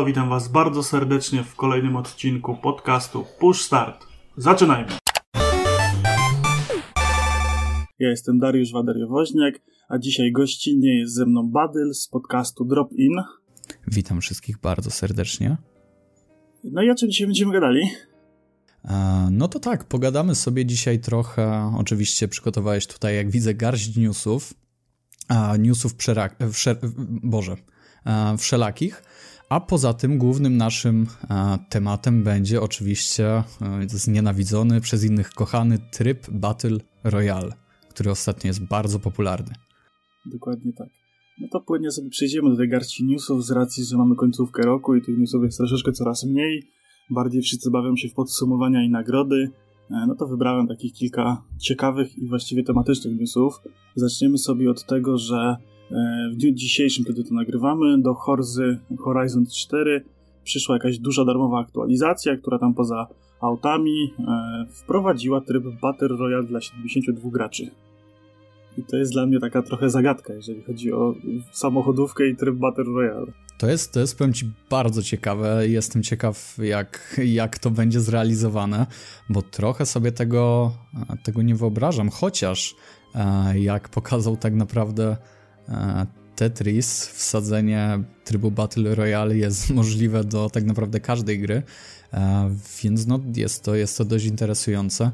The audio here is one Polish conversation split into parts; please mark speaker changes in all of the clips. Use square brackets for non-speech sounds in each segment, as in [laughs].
Speaker 1: Halo, witam Was bardzo serdecznie w kolejnym odcinku podcastu Push Start. Zaczynajmy! Ja jestem Dariusz Wadariowoźniak, a dzisiaj gościnnie jest ze mną Badyl z podcastu Drop In.
Speaker 2: Witam wszystkich bardzo serdecznie.
Speaker 1: No i o czym dzisiaj będziemy gadali?
Speaker 2: No to tak, pogadamy sobie dzisiaj trochę. Oczywiście przygotowałeś tutaj, jak widzę, garść newsów. Newsów przerak... Wsze... Boże, wszelakich. A poza tym głównym naszym e, tematem będzie oczywiście znienawidzony przez innych kochany tryb Battle Royale, który ostatnio jest bardzo popularny.
Speaker 1: Dokładnie tak. No to płynnie sobie przejdziemy do tej garści newsów z racji, że mamy końcówkę roku i tych newsów jest troszeczkę coraz mniej. Bardziej wszyscy bawią się w podsumowania i nagrody. E, no to wybrałem takich kilka ciekawych i właściwie tematycznych newsów. Zaczniemy sobie od tego, że e, w dniu dzisiejszym, kiedy to nagrywamy, do Horzy Horizon 4 przyszła jakaś duża darmowa aktualizacja, która tam poza autami e, wprowadziła tryb Battle Royale dla 72 graczy. I to jest dla mnie taka trochę zagadka, jeżeli chodzi o samochodówkę i tryb Battle Royale.
Speaker 2: To jest, to jest, powiem Ci, bardzo ciekawe. Jestem ciekaw, jak, jak to będzie zrealizowane, bo trochę sobie tego, tego nie wyobrażam. Chociaż, e, jak pokazał tak naprawdę e, Tetris, wsadzenie trybu Battle Royale jest [laughs] możliwe do tak naprawdę każdej gry, e, więc no, jest, to, jest to dość interesujące.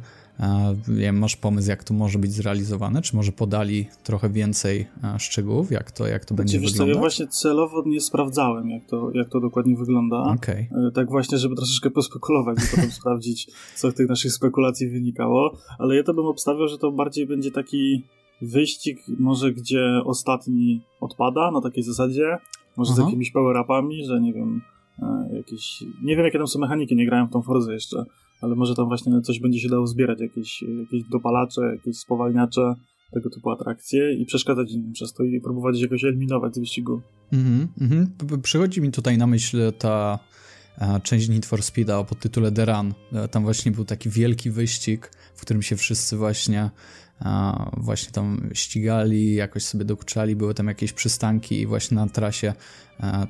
Speaker 2: Nie masz pomysł, jak to może być zrealizowane? Czy może podali trochę więcej szczegółów, jak to, jak to znaczy, będzie wyglądać? Co,
Speaker 1: ja właśnie celowo nie sprawdzałem, jak to, jak to dokładnie wygląda.
Speaker 2: Okay.
Speaker 1: E, tak właśnie, żeby troszeczkę pospekulować i potem [laughs] sprawdzić, co z tych naszych spekulacji wynikało. Ale ja to bym obstawiał, że to bardziej będzie taki wyścig, może gdzie ostatni odpada, na takiej zasadzie. Może Aha. z jakimiś power-upami, że nie wiem, e, jakieś... Nie wiem, jakie tam są mechaniki, nie grałem w tą Forzę jeszcze ale może tam właśnie coś będzie się dało zbierać, jakieś, jakieś dopalacze, jakieś spowalniacze, tego typu atrakcje i przeszkadzać innym przez to i próbować jakoś eliminować z wyścigu.
Speaker 2: Mhm, mhm. Przychodzi mi tutaj na myśl ta część Need for Speed'a o podtytule The Run. E, tam właśnie był taki wielki wyścig, w którym się wszyscy właśnie właśnie tam ścigali, jakoś sobie dokuczali, były tam jakieś przystanki i właśnie na trasie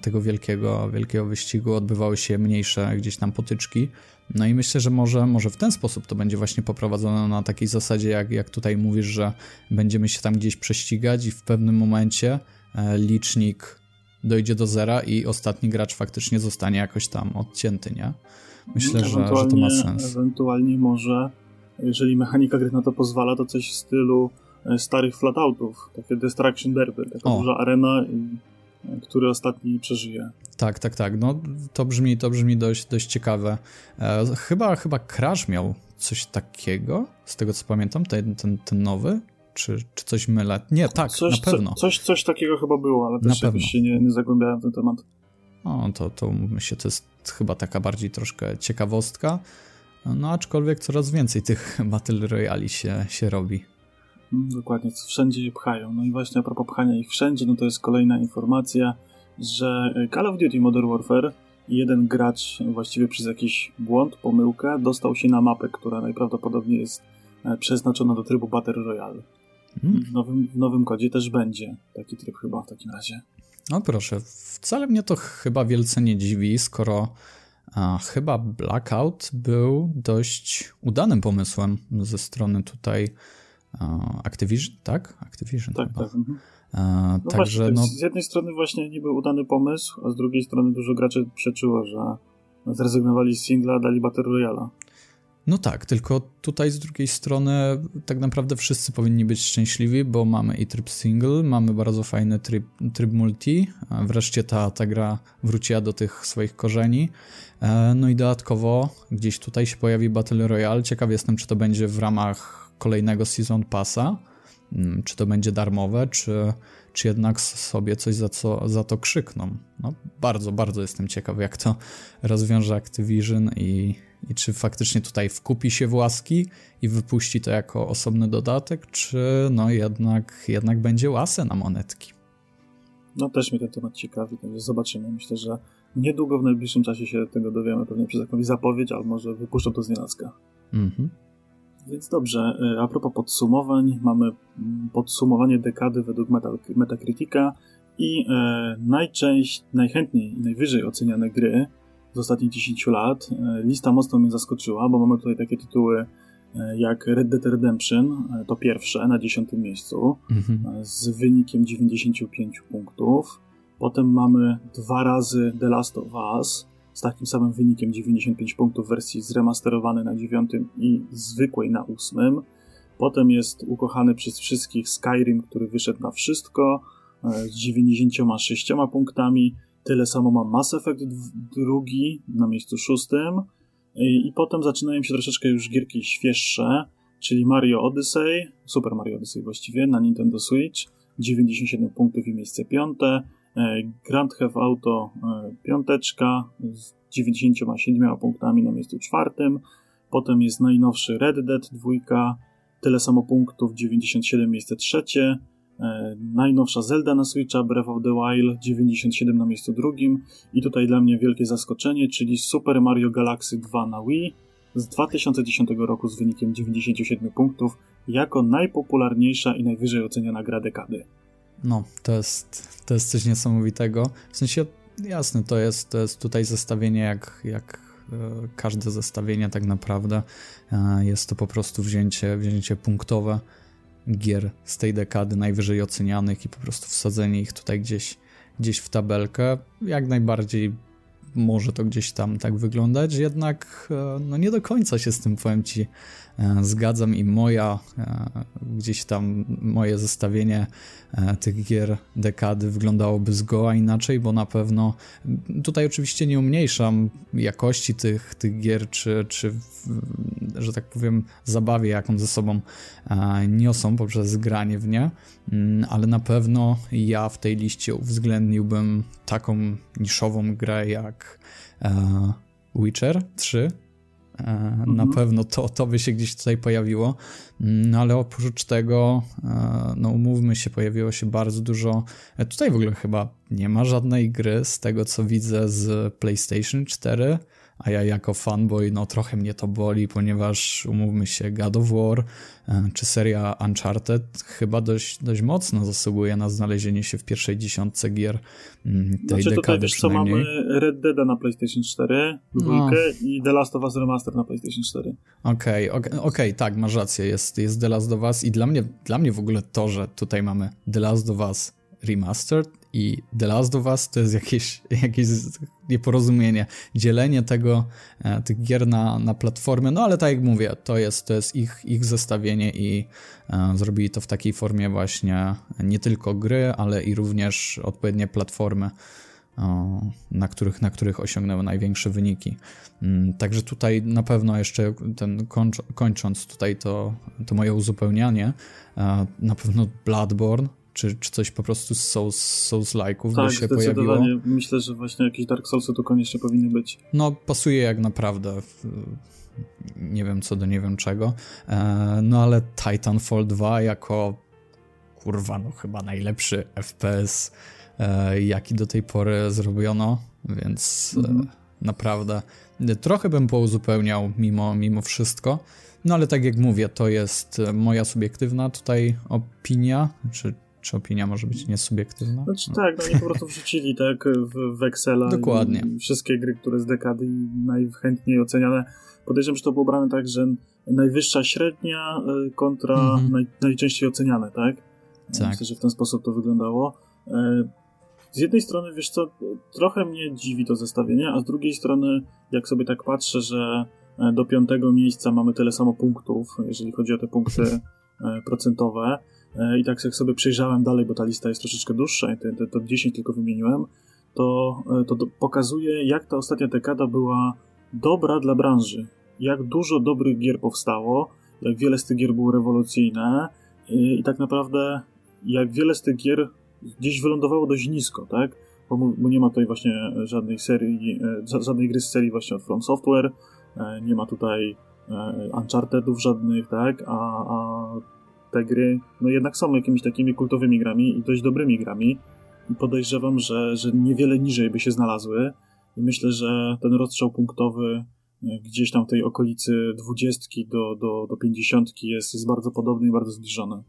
Speaker 2: tego wielkiego, wielkiego wyścigu odbywały się mniejsze gdzieś tam potyczki. No i myślę, że może, może w ten sposób to będzie właśnie poprowadzone na takiej zasadzie, jak, jak tutaj mówisz, że będziemy się tam gdzieś prześcigać i w pewnym momencie e, licznik dojdzie do zera i ostatni gracz faktycznie zostanie jakoś tam odcięty, nie? Myślę, że, że to ma sens.
Speaker 1: Ewentualnie może jeżeli mechanika gry na to pozwala, to coś w stylu e, starych flatout,ów takie Destruction Derby, taka o. duża arena, i, e, który ostatni przeżyje.
Speaker 2: Tak, tak, tak. No, to brzmi, to brzmi dość, dość ciekawe. E, chyba, chyba Crash miał coś takiego, z tego co pamiętam, ten, ten, ten nowy, czy, czy coś mylę? Nie, tak, coś, na pewno.
Speaker 1: Co, coś, coś takiego chyba było, ale też jakoś się nie, nie zagłębiałem w ten temat.
Speaker 2: O, to, to myślę, to jest chyba taka bardziej troszkę ciekawostka. No aczkolwiek coraz więcej tych [laughs] Battle Royale się, się robi.
Speaker 1: Mm, dokładnie, wszędzie je pchają. No i właśnie a propos pchania ich wszędzie, no to jest kolejna informacja, że Call of Duty Modern Warfare jeden gracz właściwie przez jakiś błąd, pomyłkę dostał się na mapę, która najprawdopodobniej jest e, przeznaczona do trybu Battle Royale. Hmm. W, nowym, w nowym kodzie też będzie taki tryb chyba w takim razie.
Speaker 2: No proszę, wcale mnie to chyba wielce nie dziwi, skoro a chyba Blackout był dość udanym pomysłem ze strony tutaj Activision, tak? Activision
Speaker 1: tak, chyba. tak. Mhm. no Także, właśnie, no... Z jednej strony właśnie niby udany pomysł, a z drugiej strony dużo graczy przeczyło, że zrezygnowali z singla, dali Battle Royale.
Speaker 2: No tak, tylko tutaj z drugiej strony tak naprawdę wszyscy powinni być szczęśliwi, bo mamy i tryb single, mamy bardzo fajny tryb, tryb multi, wreszcie ta, ta gra wróciła do tych swoich korzeni. E, no i dodatkowo gdzieś tutaj się pojawi Battle Royale. Ciekaw jestem, czy to będzie w ramach kolejnego Season Passa, mm, czy to będzie darmowe, czy, czy jednak sobie coś za, co, za to krzykną. No, bardzo, bardzo jestem ciekaw, jak to rozwiąże Activision i, i czy faktycznie tutaj wkupi się w łaski i wypuści to jako osobny dodatek, czy no jednak, jednak będzie łasę na monetki.
Speaker 1: No też mnie ten temat ciekawi, także zobaczymy. Myślę, że niedługo w najbliższym czasie się tego dowiemy, pewnie przez jakąś zapowiedź, albo może wypuszczą to z nienacka. Mhm. Więc dobrze, a propos podsumowań, mamy podsumowanie dekady według Metacritica I e, najczęściej, najchętniej i najwyżej oceniane gry z ostatnich 10 lat. E, lista mocno mnie zaskoczyła, bo mamy tutaj takie tytuły e, jak Red Dead Redemption, e, to pierwsze na 10 miejscu, mhm. z wynikiem 95 punktów. Potem mamy dwa razy The Last of Us z takim samym wynikiem 95 punktów w wersji zremasterowanej na 9 i zwykłej na 8. Potem jest ukochany przez wszystkich Skyrim, który wyszedł na wszystko z 96 punktami. Tyle samo ma Mass Effect drugi na miejscu szóstym. I potem zaczynają się troszeczkę już gierki świeższe, czyli Mario Odyssey, Super Mario Odyssey właściwie, na Nintendo Switch, 97 punktów i miejsce piąte. E, Grand Theft Auto e, piąteczka z 97 punktami na miejscu czwartym. Potem jest najnowszy Red Dead dwójka, tyle samo punktów, 97 miejsce trzecie. E, najnowsza Zelda na Switcha, Breath of the Wild, 97 na miejscu drugim. I tutaj dla mnie wielkie zaskoczenie, czyli Super Mario Galaxy 2 na Wii z 2010 roku z wynikiem 97 punktów, jako najpopularniejsza i najwyżej oceniana gra dekady.
Speaker 2: No, to jest, to jest coś niesamowitego. W sensie, jasne, to jest, to jest tutaj zestawienie jak, jak e, każde zestawienie tak naprawdę. E, jest to po prostu wzięcie, wzięcie punktowe gier z tej dekady najwyżej ocenianych i po prostu wsadzenie ich tutaj gdzieś, gdzieś w tabelkę. Jak najbardziej może to gdzieś tam tak wyglądać, jednak e, no nie do końca się z tym, powiem Ci, zgadzam i moja, e, gdzieś tam moje zestawienie tych gier dekady wyglądałoby zgoła inaczej, bo na pewno tutaj oczywiście nie umniejszam jakości tych, tych gier, czy, czy że tak powiem zabawie, jaką ze sobą niosą poprzez granie w nie, mm, ale na pewno ja w tej liście uwzględniłbym taką niszową grę jak Witcher 3, Mhm. Na pewno to, to by się gdzieś tutaj pojawiło, mm, no ale oprócz tego, e, no umówmy się, pojawiło się bardzo dużo. E, tutaj w ogóle chyba nie ma żadnej gry z tego, co widzę z PlayStation 4 a ja jako fanboy, no trochę mnie to boli, ponieważ umówmy się, God of War e, czy seria Uncharted chyba dość, dość mocno zasługuje na znalezienie się w pierwszej dziesiątce gier mm, tej znaczy, dekady tutaj wiesz, co mamy
Speaker 1: Red Dead na PlayStation 4, dwójkę no. i The Last of Us Remaster na PlayStation 4.
Speaker 2: Okej, okay, okej, okay, tak, masz rację, jest, jest The Last of Us i dla mnie, dla mnie w ogóle to, że tutaj mamy The Last of Us Remastered i The Last of Us to jest jakieś, [laughs] jakieś nieporozumienie, dzielenie tego, e, tych gier na, na platformy, no ale tak jak mówię, to jest, to jest ich, ich zestawienie i e, zrobili to w takiej formie właśnie nie tylko gry, ale i również odpowiednie platformy, o, na, których, na których osiągnęły największe wyniki. Mm, także tutaj na pewno jeszcze ten kończ, kończąc tutaj to, to moje uzupełnianie, e, na pewno Bloodborne czy, czy coś po prostu z Souls, Souls-like'ów tak, by się pojawiło.
Speaker 1: Myślę, że właśnie jakieś Dark Soulsy tu koniecznie powinny być.
Speaker 2: No, pasuje jak naprawdę. Nie wiem co do nie wiem czego. E, no ale Titanfall 2 jako kurwa, no chyba najlepszy FPS, e, jaki do tej pory zrobiono, więc e, mhm. naprawdę trochę bym pouzupełniał mimo, mimo wszystko. No ale tak jak mówię, to jest moja subiektywna tutaj opinia, czy czy opinia może być niesubiektywna?
Speaker 1: Znaczy no. tak, no oni po prostu wrzucili tak w, w Excela
Speaker 2: Dokładnie.
Speaker 1: wszystkie gry, które z dekady najchętniej oceniane. Podejrzewam, że to było brane tak, że najwyższa średnia e, kontra mhm. naj, najczęściej oceniane, tak? tak? Myślę, że w ten sposób to wyglądało. E, z jednej strony, wiesz co, trochę mnie dziwi to zestawienie, a z drugiej strony, jak sobie tak patrzę, że e, do piątego miejsca mamy tyle samo punktów, jeżeli chodzi o te punkty [laughs] procentowe, E, i tak jak sobie przejrzałem dalej, bo ta lista jest troszeczkę dłuższa i te, te top 10 tylko wymieniłem, to, e, to, pokazuje, jak ta ostatnia dekada była dobra dla branży. Jak dużo dobrych gier powstało, jak wiele z tych gier było rewolucyjne i, i tak naprawdę jak wiele z tych gier gdzieś wylądowało dość nisko, tak? Bo, bo, nie ma tutaj właśnie żadnej serii, e, żadnej gry z serii właśnie od From Software, nie ma tutaj Unchartedów żadnych, tak? A, a te gry no jednak są jakimiś takimi kultowymi grami i dość dobrymi grami i podejrzewam, że, że niewiele niżej by się znalazły i myślę, że ten rozstrzał punktowy e, gdzieś tam w tej okolicy dwudziestki do, do, do pięćdziesiątki jest, jest bardzo podobny i bardzo zbliżony.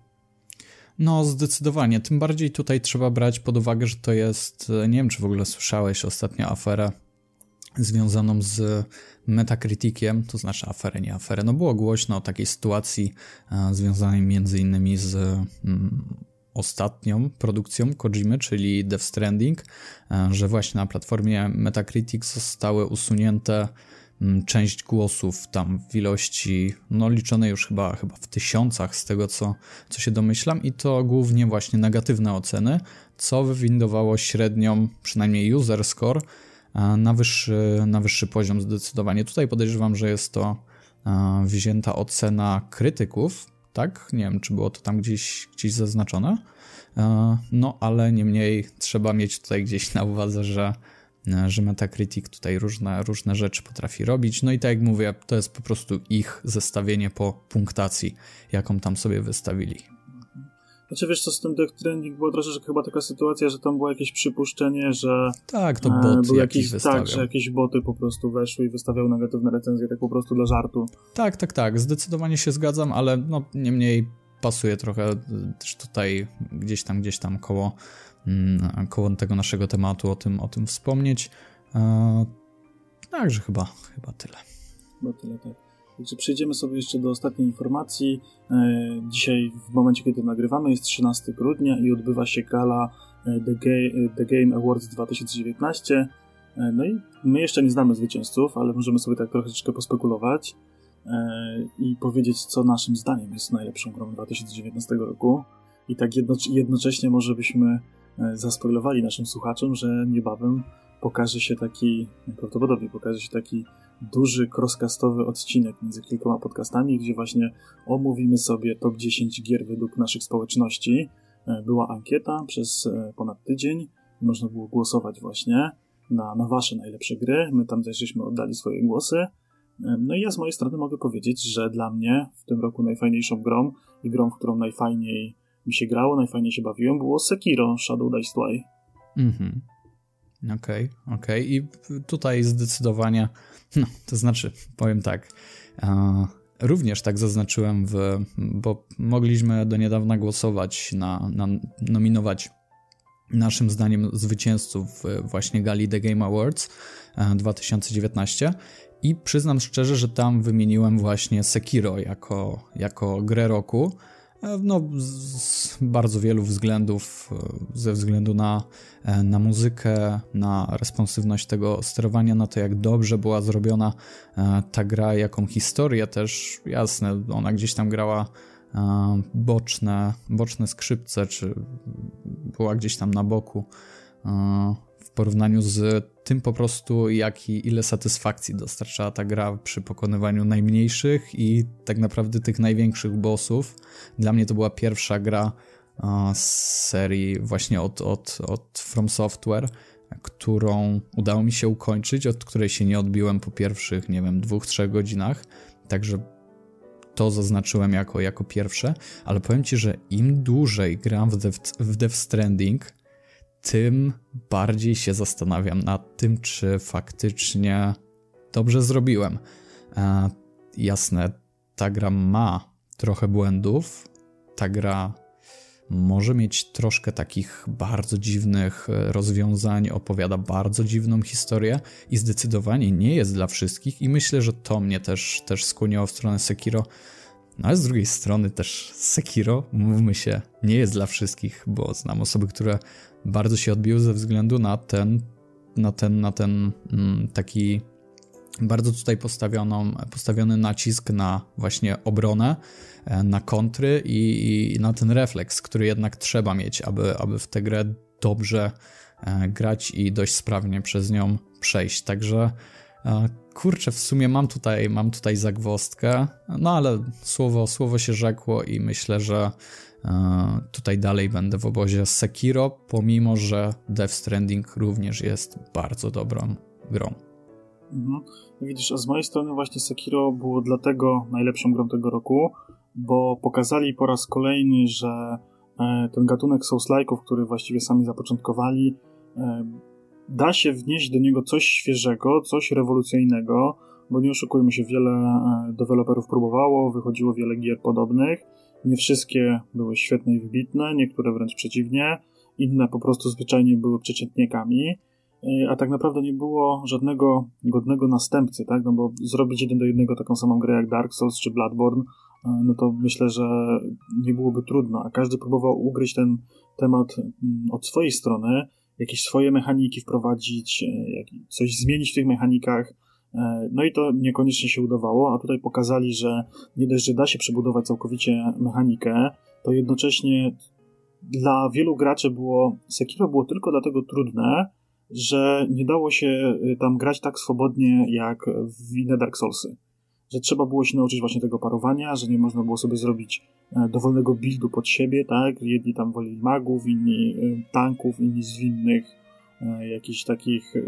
Speaker 2: No, zdecydowanie. Tym bardziej tutaj trzeba brać pod uwagę, że to jest, nie wiem czy w ogóle słyszałeś ostatnio aferę związaną z Metacriticiem, to znaczy aferę, nie aferę. No było głośno o takiej sytuacji e, związanej między innymi z mm, ostatnią produkcją Kojimy, czyli Death Stranding, e, że właśnie na platformie Metacritic zostały usunięte mm, część głosów tam w ilości, no liczonej już chyba, chyba w tysiącach z tego, co, co się domyślam i to głównie właśnie negatywne oceny, co wywindowało średnią, przynajmniej user score, na wyższy, na wyższy poziom zdecydowanie. Tutaj podejrzewam, że jest to wzięta ocena krytyków, tak? Nie wiem, czy było to tam gdzieś, gdzieś zaznaczone. No, ale niemniej trzeba mieć tutaj gdzieś na uwadze, że, że Metacritic tutaj różne, różne rzeczy potrafi robić. No i tak jak mówię, to jest po prostu ich zestawienie po punktacji, jaką tam sobie wystawili.
Speaker 1: Znaczy wiesz co, z tym Death Trending było troszeczkę chyba taka sytuacja, że tam było jakieś przypuszczenie, że...
Speaker 2: Tak, to bot e, jakiś, wystawiał.
Speaker 1: Tak, że jakieś boty po prostu weszły i wystawiały negatywne recenzje, tak po prostu dla żartu.
Speaker 2: Tak, tak, tak, zdecydowanie się zgadzam, ale no niemniej pasuje trochę też tutaj gdzieś tam, gdzieś tam koło, mm, koło tego naszego tematu o tym, o tym wspomnieć. E, także chyba, chyba tyle.
Speaker 1: Chyba tyle, tak. Także przejdziemy sobie jeszcze do ostatniej informacji. E, dzisiaj, w momencie, kiedy nagrywamy, jest 13 grudnia i odbywa się gala e, The, Ga The Game Awards 2019. No i my jeszcze nie znamy zwycięzców, ale możemy sobie tak troszeczkę pospekulować. E, i powiedzieć, co naszym zdaniem jest najlepszą grą 2019 roku. I tak jednocześnie może byśmy e, zaspoilowali naszym słuchaczom, że niebawem pokaże się taki, prawdopodobnie pokaże się taki duży crosscastowy odcinek między kilkoma podcastami, gdzie właśnie omówimy sobie top 10 gier według naszych społeczności. E, była ankieta przez ponad tydzień można było głosować właśnie na, na wasze najlepsze gry. My tam też żeśmy oddali swoje głosy. No i ja z mojej strony mogę powiedzieć, że dla mnie w tym roku najfajniejszą grą i grą, w którą najfajniej mi się grało, najfajniej się bawiłem, było Sekiro Shadow Die Twice.
Speaker 2: Mhm. Okej, okay, okej. Okay. I tutaj zdecydowanie, no, to znaczy, powiem tak, również tak zaznaczyłem, w, bo mogliśmy do niedawna głosować na, na nominować naszym zdaniem zwycięzców właśnie gali The Game Awards 2019 i przyznam szczerze, że tam wymieniłem właśnie Sekiro jako, jako grę roku. E, no, z bardzo wielu względów, e, ze względu na, e, na muzykę, na responsywność tego sterowania, na to, jak dobrze była zrobiona ta gra, jaką historię też, jasne, ona gdzieś tam grała boczne, boczne skrzypce, czy była gdzieś tam na boku porównaniu z tym po prostu, jak i ile satysfakcji dostarczała ta gra przy pokonywaniu najmniejszych i tak naprawdę tych największych bossów. Dla mnie to była pierwsza gra z serii właśnie od, od, od From Software, którą udało mi się ukończyć, od której się nie odbiłem po pierwszych, nie wiem, dwóch, trzech godzinach. Także to zaznaczyłem jako, jako pierwsze, ale powiem ci, że im dłużej gram w Death, w Death Stranding, tym bardziej się zastanawiam nad tym, czy faktycznie dobrze zrobiłem. E, jasne, ta gra ma trochę błędów. Ta gra może mieć troszkę takich bardzo dziwnych e, rozwiązań, opowiada bardzo dziwną historię i zdecydowanie nie jest dla wszystkich i myślę, że to mnie też, też skłoniło w stronę Sekiro. No ale z drugiej strony też Sekiro, mówmy się, nie jest dla wszystkich, bo znam osoby, które bardzo się odbił ze względu na ten, na ten, na ten mm, taki bardzo tutaj postawioną, postawiony nacisk na właśnie obronę, e, na kontry i, i, na ten refleks, który jednak trzeba mieć, aby, aby w tę grę dobrze e, grać i dość sprawnie przez nią przejść. Także e, kurczę, w sumie mam tutaj, mam tutaj zagwostkę, no ale słowo, słowo się rzekło i myślę, że E, tutaj dalej będę w obozie Sekiro, pomimo że Death Stranding również jest bardzo dobrą grą.
Speaker 1: Mhm. Widzisz, a z mojej strony właśnie Sekiro było dlatego najlepszą grą tego roku, bo pokazali po raz kolejny, że e, ten gatunek Souls-like'ów, który właściwie sami zapoczątkowali, e, da się wnieść do niego coś świeżego, coś rewolucyjnego, bo nie oszukujmy się, wiele deweloperów próbowało, wychodziło wiele gier podobnych, Nie wszystkie były świetne i wybitne, niektóre wręcz przeciwnie, inne po prostu zwyczajnie były przeciętnikami, a tak naprawdę nie było żadnego godnego następcy, tak? No bo zrobić jeden do jednego taką samą grę jak Dark Souls czy Bloodborne, no to myślę, że nie byłoby trudno, a każdy próbował ugryźć ten temat mm, od swojej strony, jakieś swoje mechaniki wprowadzić, coś zmienić w tych mechanikach, E, no i to niekoniecznie się udawało, a tutaj pokazali, że nie dość, że da się przebudować całkowicie mechanikę, to jednocześnie dla wielu graczy było Sekiro było tylko dlatego trudne, że nie dało się y, tam grać tak swobodnie jak w inne Dark Soulsy. Że trzeba było się nauczyć właśnie tego parowania, że nie można było sobie zrobić e, dowolnego buildu pod siebie, tak? Jedni tam woleli magów, inni y, tanków, inni zwinnych E, jakichś takich e,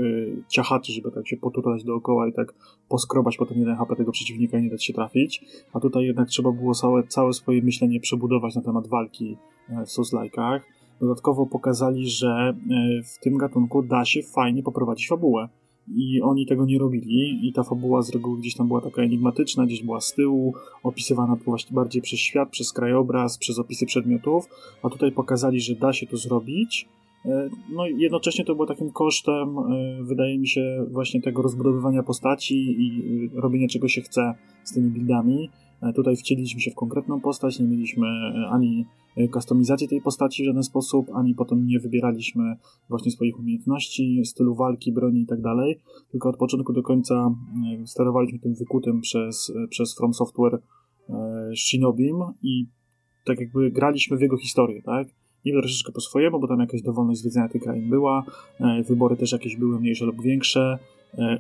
Speaker 1: ciachaczy, żeby tak się poturlać dookoła i tak poskrobać potem jeden HP tego przeciwnika i nie dać się trafić. A tutaj jednak trzeba było całe, całe swoje myślenie przebudować na temat walki e, w Souls-like'ach. Dodatkowo pokazali, że w tym gatunku da się fajnie poprowadzić fabułę. I oni tego nie robili, i ta fabuła z reguły gdzieś tam była taka enigmatyczna, gdzieś była z tyłu, opisywana właśnie bardziej przez świat, przez krajobraz, przez opisy przedmiotów, a tutaj pokazali, że da się to zrobić, E, no i jednocześnie to było takim kosztem, e, wydaje mi się, właśnie tego rozbudowywania postaci i e, robienia czego się chce z tymi buildami. Tutaj wcieliliśmy się w konkretną postać, nie mieliśmy ani kustomizacji tej postaci w żaden sposób, ani potem nie wybieraliśmy właśnie swoich umiejętności, stylu walki, broni i tak dalej, tylko od początku do końca sterowaliśmy tym wykutym przez, przez From Software Shinobim i tak jakby graliśmy w jego historię, tak? niby troszeczkę po swojemu, bo tam jakaś dowolność zwiedzania tych krain była, e, wybory też jakieś były mniejsze lub większe, e,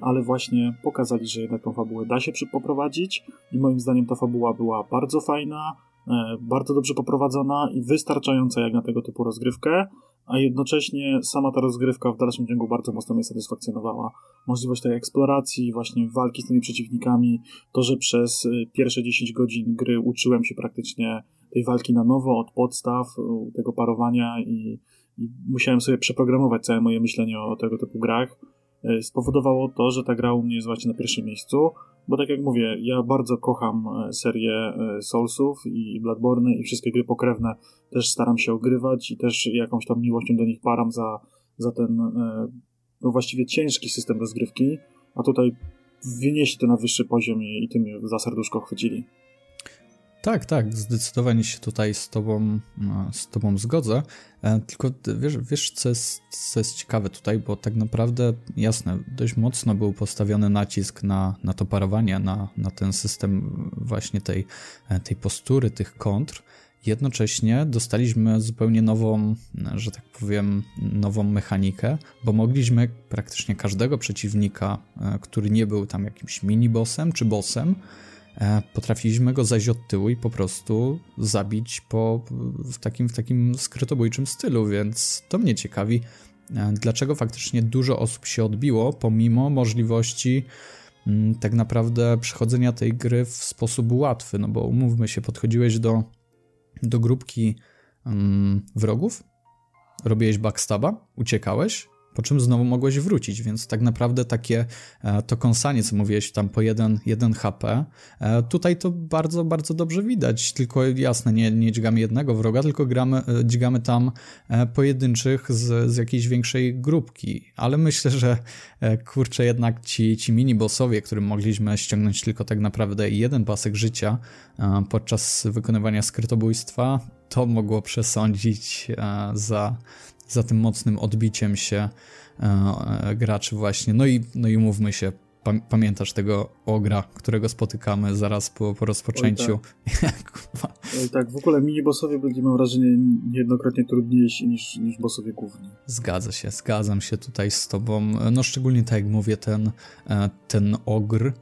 Speaker 1: ale właśnie pokazali, że jednak tą fabułę da się poprowadzić i moim zdaniem ta fabuła była bardzo fajna, e, bardzo dobrze poprowadzona i wystarczająca jak na tego typu rozgrywkę, a jednocześnie sama ta rozgrywka w dalszym ciągu bardzo mocno mnie satysfakcjonowała. Możliwość tej eksploracji, właśnie walki z tymi przeciwnikami, to, że przez pierwsze 10 godzin gry uczyłem się praktycznie tej walki na nowo, od podstaw, tego parowania i, i musiałem sobie przeprogramować całe moje myślenie o tego typu grach. E, spowodowało to, że ta gra u mnie jest właśnie na pierwszym miejscu, bo tak jak mówię, ja bardzo kocham e, serię e, Soulsów i Bloodborne i wszystkie gry pokrewne też staram się ogrywać i też jakąś tam miłością do nich param za, za ten no właściwie ciężki system rozgrywki, a tutaj wynieść to na wyższy poziom i, i tym za serduszko chwycili.
Speaker 2: Tak, tak, zdecydowanie się tutaj z tobą, no, z tobą zgodzę. E, tylko wiesz, wiesz co, jest, co jest ciekawe tutaj, bo tak naprawdę, jasne, dość mocno był postawiony nacisk na, na to parowanie, na, na ten system właśnie tej, e, tej postury, tych kontr. Jednocześnie dostaliśmy zupełnie nową, że tak powiem, nową mechanikę, bo mogliśmy praktycznie każdego przeciwnika, e, który nie był tam jakimś mini-bossem czy bossem, potrafiliśmy go zajść od tyłu i po prostu zabić po, w, takim, w takim skrytobójczym stylu, więc to mnie ciekawi, e, dlaczego faktycznie dużo osób się odbiło, pomimo możliwości mm, tak naprawdę przechodzenia tej gry w sposób łatwy, no bo umówmy się, podchodziłeś do, do grupki um, wrogów, robiłeś backstaba, uciekałeś, po czym znowu mogłeś wrócić, więc tak naprawdę takie e, to kąsanie, co mówiłeś tam po 1, 1 HP, e, tutaj to bardzo, bardzo dobrze widać, tylko jasne, nie, nie dźgamy jednego wroga, tylko gramy, e, dźgamy tam pojedynczych z, z jakiejś większej grupki, ale myślę, że kurczę jednak ci, ci mini-bossowie, którym mogliśmy ściągnąć tylko tak naprawdę jeden pasek życia podczas wykonywania skrytobójstwa, to mogło przesądzić za za tym mocnym odbiciem się e, e, graczy właśnie. No i, no i mówmy się, pamiętasz tego ogra, którego spotykamy zaraz po, po rozpoczęciu. Oj
Speaker 1: tak. [laughs] Oj tak, w ogóle mini-bossowie będzie mam wrażenie niejednokrotnie trudniejsi niż, niż bossowie główni.
Speaker 2: Zgadza się, zgadzam się tutaj z tobą. No szczególnie tak jak mówię, ten, e, ten ogr,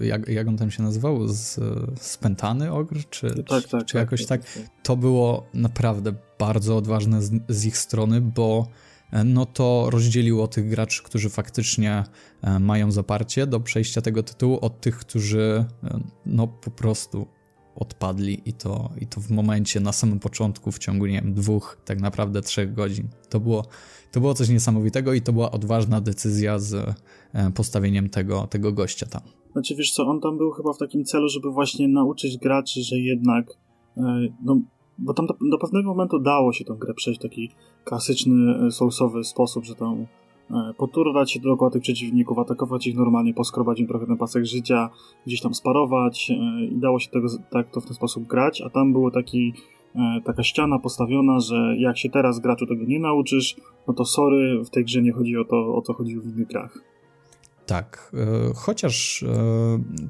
Speaker 2: jak, jak on tam się nazywał? Z, spętany ogr? Czy, tak, tak, czy, tak, jakoś tak, tak, tak? To było naprawdę bardzo odważne z, z ich strony, bo e, no to rozdzieliło tych graczy, którzy faktycznie e, mają zaparcie do przejścia tego tytułu od tych, którzy e, no po prostu odpadli i to, i to w momencie, na samym początku, w ciągu, nie wiem, dwóch, tak naprawdę trzech godzin. To było, to było coś niesamowitego i to była odważna decyzja z postawieniem tego, tego gościa tam.
Speaker 1: Znaczy, wiesz co, on tam był chyba w takim celu, żeby właśnie nauczyć graczy, że jednak no, bo tam do, do, pewnego momentu dało się tę grę przejść w taki klasyczny, soulsowy sposób, że tam poturwać się dookoła tych przeciwników, atakować ich normalnie, poskrobać im trochę ten pasek życia, gdzieś tam sparować i dało się tego, tak to w ten sposób grać, a tam było taki E, taka ściana postawiona, że jak się teraz graczu tego nie nauczysz, no to sorry, w tej grze nie chodzi o to, o co chodzi w innych grach.
Speaker 2: Tak, e, chociaż e,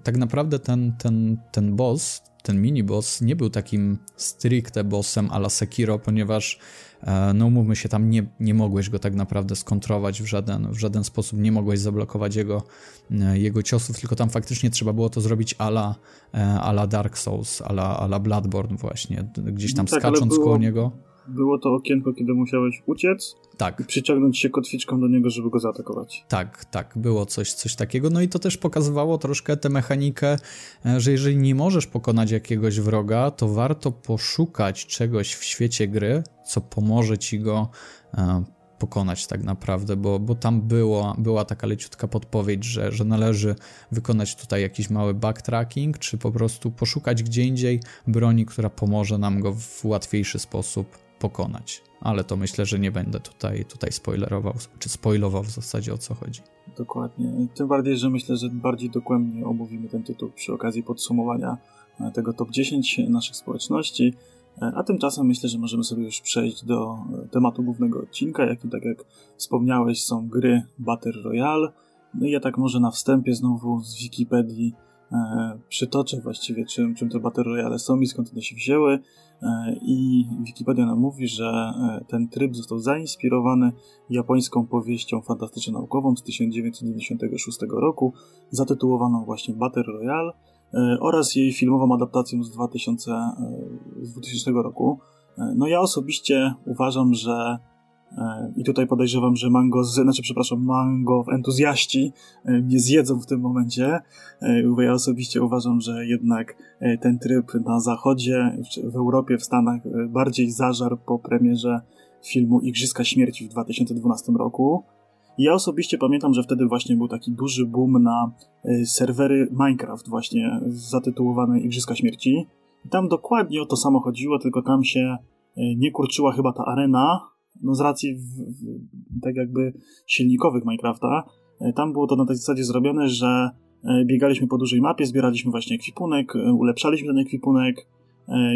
Speaker 2: tak naprawdę ten, ten, ten boss, ten mini boss nie był takim stricte bossem ala Sekiro, ponieważ E, no umówmy się, tam nie, nie mogłeś go tak naprawdę skontrować w żaden, w żaden sposób, nie mogłeś zablokować jego, e, jego ciosów, tylko tam faktycznie trzeba było to zrobić ala, e, ala Dark Souls, ala, ala Bloodborne właśnie, gdzieś tam no tak, skacząc było... koło niego
Speaker 1: było to okienko, kiedy musiałeś uciec
Speaker 2: tak.
Speaker 1: i przyciągnąć się kotwiczką do niego, żeby go zaatakować.
Speaker 2: Tak, tak, było coś, coś takiego. No i to też pokazywało troszkę tę mechanikę, e, że jeżeli nie możesz pokonać jakiegoś wroga, to warto poszukać czegoś w świecie gry, co pomoże ci go e, pokonać tak naprawdę, bo, bo tam było, była taka leciutka podpowiedź, że, że należy wykonać tutaj jakiś mały backtracking, czy po prostu poszukać gdzie indziej broni, która pomoże nam go w łatwiejszy sposób pokonać. Ale to myślę, że nie będę tutaj, tutaj spoilerował, czy spoilował w zasadzie o co chodzi.
Speaker 1: Dokładnie. Tym bardziej, że myślę, że bardziej dokładnie omówimy ten tytuł przy okazji podsumowania e, tego top 10 naszych społeczności. E, a tymczasem myślę, że możemy sobie już przejść do e, tematu głównego odcinka, jakim, tak jak wspomniałeś, są gry Battle Royale. No i ja tak może na wstępie znowu z Wikipedii e, przytoczę właściwie, czym, czym te Battle Royale są i skąd one się wzięły. E, I Wikipedia nam mówi, że e, ten tryb został zainspirowany japońską powieścią fantastyczno-naukową z 1996 roku, zatytułowaną właśnie Battle Royale e, oraz jej filmową adaptacją z, 2000, z 2000 roku. No ja osobiście uważam, że i tutaj podejrzewam, że mango, z, znaczy przepraszam, mango entuzjaści nie zjedzą w tym momencie, bo ja osobiście uważam, że jednak ten tryb na zachodzie, w Europie, w Stanach bardziej zażarł po premierze filmu Igrzyska Śmierci w 2012 roku. Ja osobiście pamiętam, że wtedy właśnie był taki duży boom na serwery Minecraft właśnie zatytułowane Igrzyska Śmierci. I tam dokładnie o to samo chodziło, tylko tam się nie kurczyła chyba ta arena, no z racji w, w, tak jakby silnikowych Minecrafta, e, tam było to na tej zasadzie zrobione, że e, biegaliśmy po dużej mapie, zbieraliśmy właśnie ekwipunek, e, ulepszaliśmy ten ekwipunek,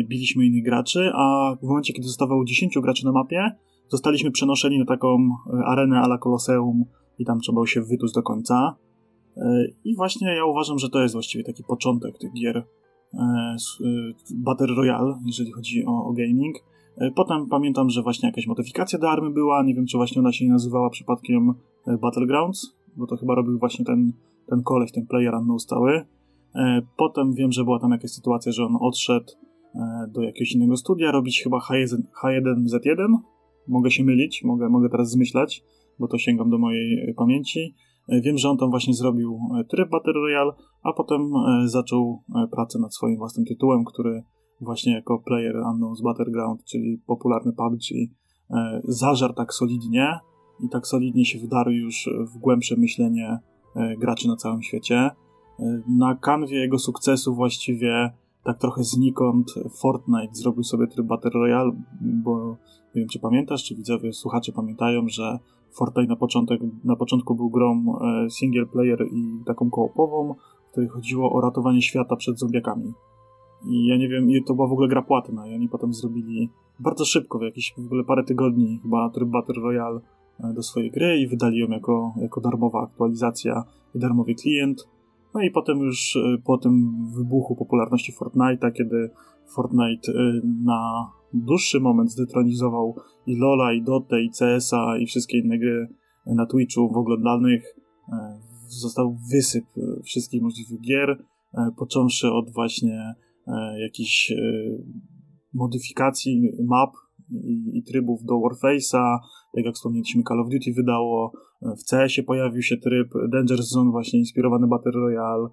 Speaker 1: biliśmy innych graczy, a w momencie, kiedy zostawało 10 graczy na mapie, zostaliśmy przenoszeni na taką arenę ala Koloseum i tam trzeba było się wytuć do końca. I właśnie ja uważam, że to jest właściwie taki początek tych gier Battle Royale, jeżeli chodzi o, o gaming. E, potem pamiętam, że właśnie jakaś modyfikacja do army była, nie wiem czy właśnie ona się nie nazywała przypadkiem e, Battlegrounds, bo to chyba robił właśnie ten, ten koleś, ten player unknown stały. E, potem wiem, że była tam jakaś sytuacja, że on odszedł do jakiegoś innego studia robić chyba H1, H1Z1. Mogę się mylić, mogę, mogę teraz zmyślać, bo to sięgam do mojej pamięci. Wiem, że on tam właśnie zrobił tryb Battle Royale, a potem zaczął pracę nad swoim własnym tytułem, który właśnie jako Player Unknown's Battleground, czyli popularny PUBG, e, zażar tak solidnie i tak solidnie się wdarł już w głębsze myślenie e, graczy na całym świecie. E, na kanwie jego sukcesu właściwie tak trochę znikąd Fortnite zrobił sobie tryb Battle Royale, bo nie wiem czy pamiętasz, czy widzowie, słuchacze pamiętają, że Fortnite na, początek, na początku był grą single player i taką koopową, w której chodziło o ratowanie świata przed zombiakami. I ja nie wiem, to była w ogóle gra płatna i oni potem zrobili bardzo szybko, w jakieś w ogóle parę tygodni chyba tryb Battle Royale e, do swojej gry i wydali ją jako, jako darmowa aktualizacja i darmowy klient. No i potem już e, po tym wybuchu popularności Fortnite'a, kiedy Fortnite e, na dłuższy moment zdetronizował i Lola, i Dotę, i CS-a, i wszystkie inne gry na Twitchu w oglądalnych, został wysyp wszystkich możliwych gier, począwszy od właśnie jakichś e, modyfikacji map i, i trybów do Warface'a, tak jak wspomnieliśmy, Call of Duty wydało, e, w CS-ie pojawił się tryb Danger Zone, właśnie inspirowany Battle Royale,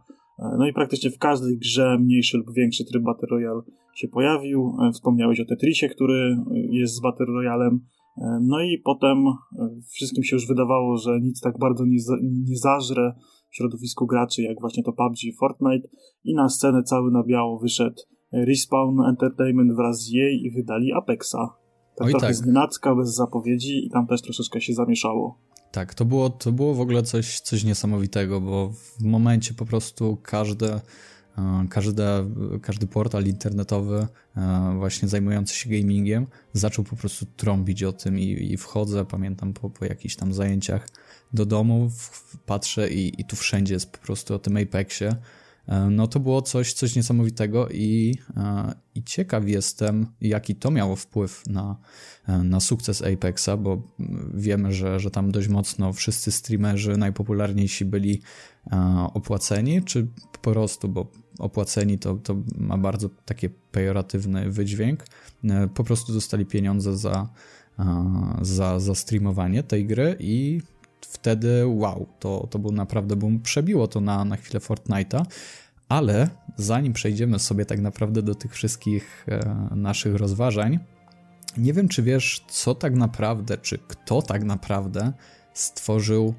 Speaker 1: no i praktycznie w każdej grze mniejszy lub większy tryb Battle Royale się pojawił. Wspomniałeś o Tetrisie, który jest z Battle Royalem. No i potem wszystkim się już wydawało, że nic tak bardzo nie, nie zażre w środowisku graczy, jak właśnie to PUBG i Fortnite i na scenę cały na biało wyszedł Respawn Entertainment wraz z jej wydali Apexa. Tak Oj, trochę tak. znienacka, bez zapowiedzi i tam też troszeczkę się zamieszało.
Speaker 2: Tak, to było, to było w ogóle coś, coś niesamowitego, bo w momencie po prostu każde każdy, każdy portal internetowy właśnie zajmujący się gamingiem zaczął po prostu trąbić o tym i, i wchodzę, pamiętam po, po jakichś tam zajęciach do domu, patrzę i, i tu wszędzie jest po prostu o tym Apexie. No to było coś, coś niesamowitego i, i ciekaw jestem, jaki to miało wpływ na, na sukces Apexa, bo wiemy, że, że tam dość mocno wszyscy streamerzy najpopularniejsi byli opłaceni, czy po prostu, bo opłaceni to, to ma bardzo taki pejoratywny wydźwięk, e, po prostu dostali pieniądze za, za, za streamowanie tej gry i wtedy wow, to, to był naprawdę boom, przebiło to na, na chwilę Fortnite'a, ale zanim przejdziemy sobie tak naprawdę do tych wszystkich e, naszych rozważań, nie wiem czy wiesz, co tak naprawdę, czy kto tak naprawdę stworzył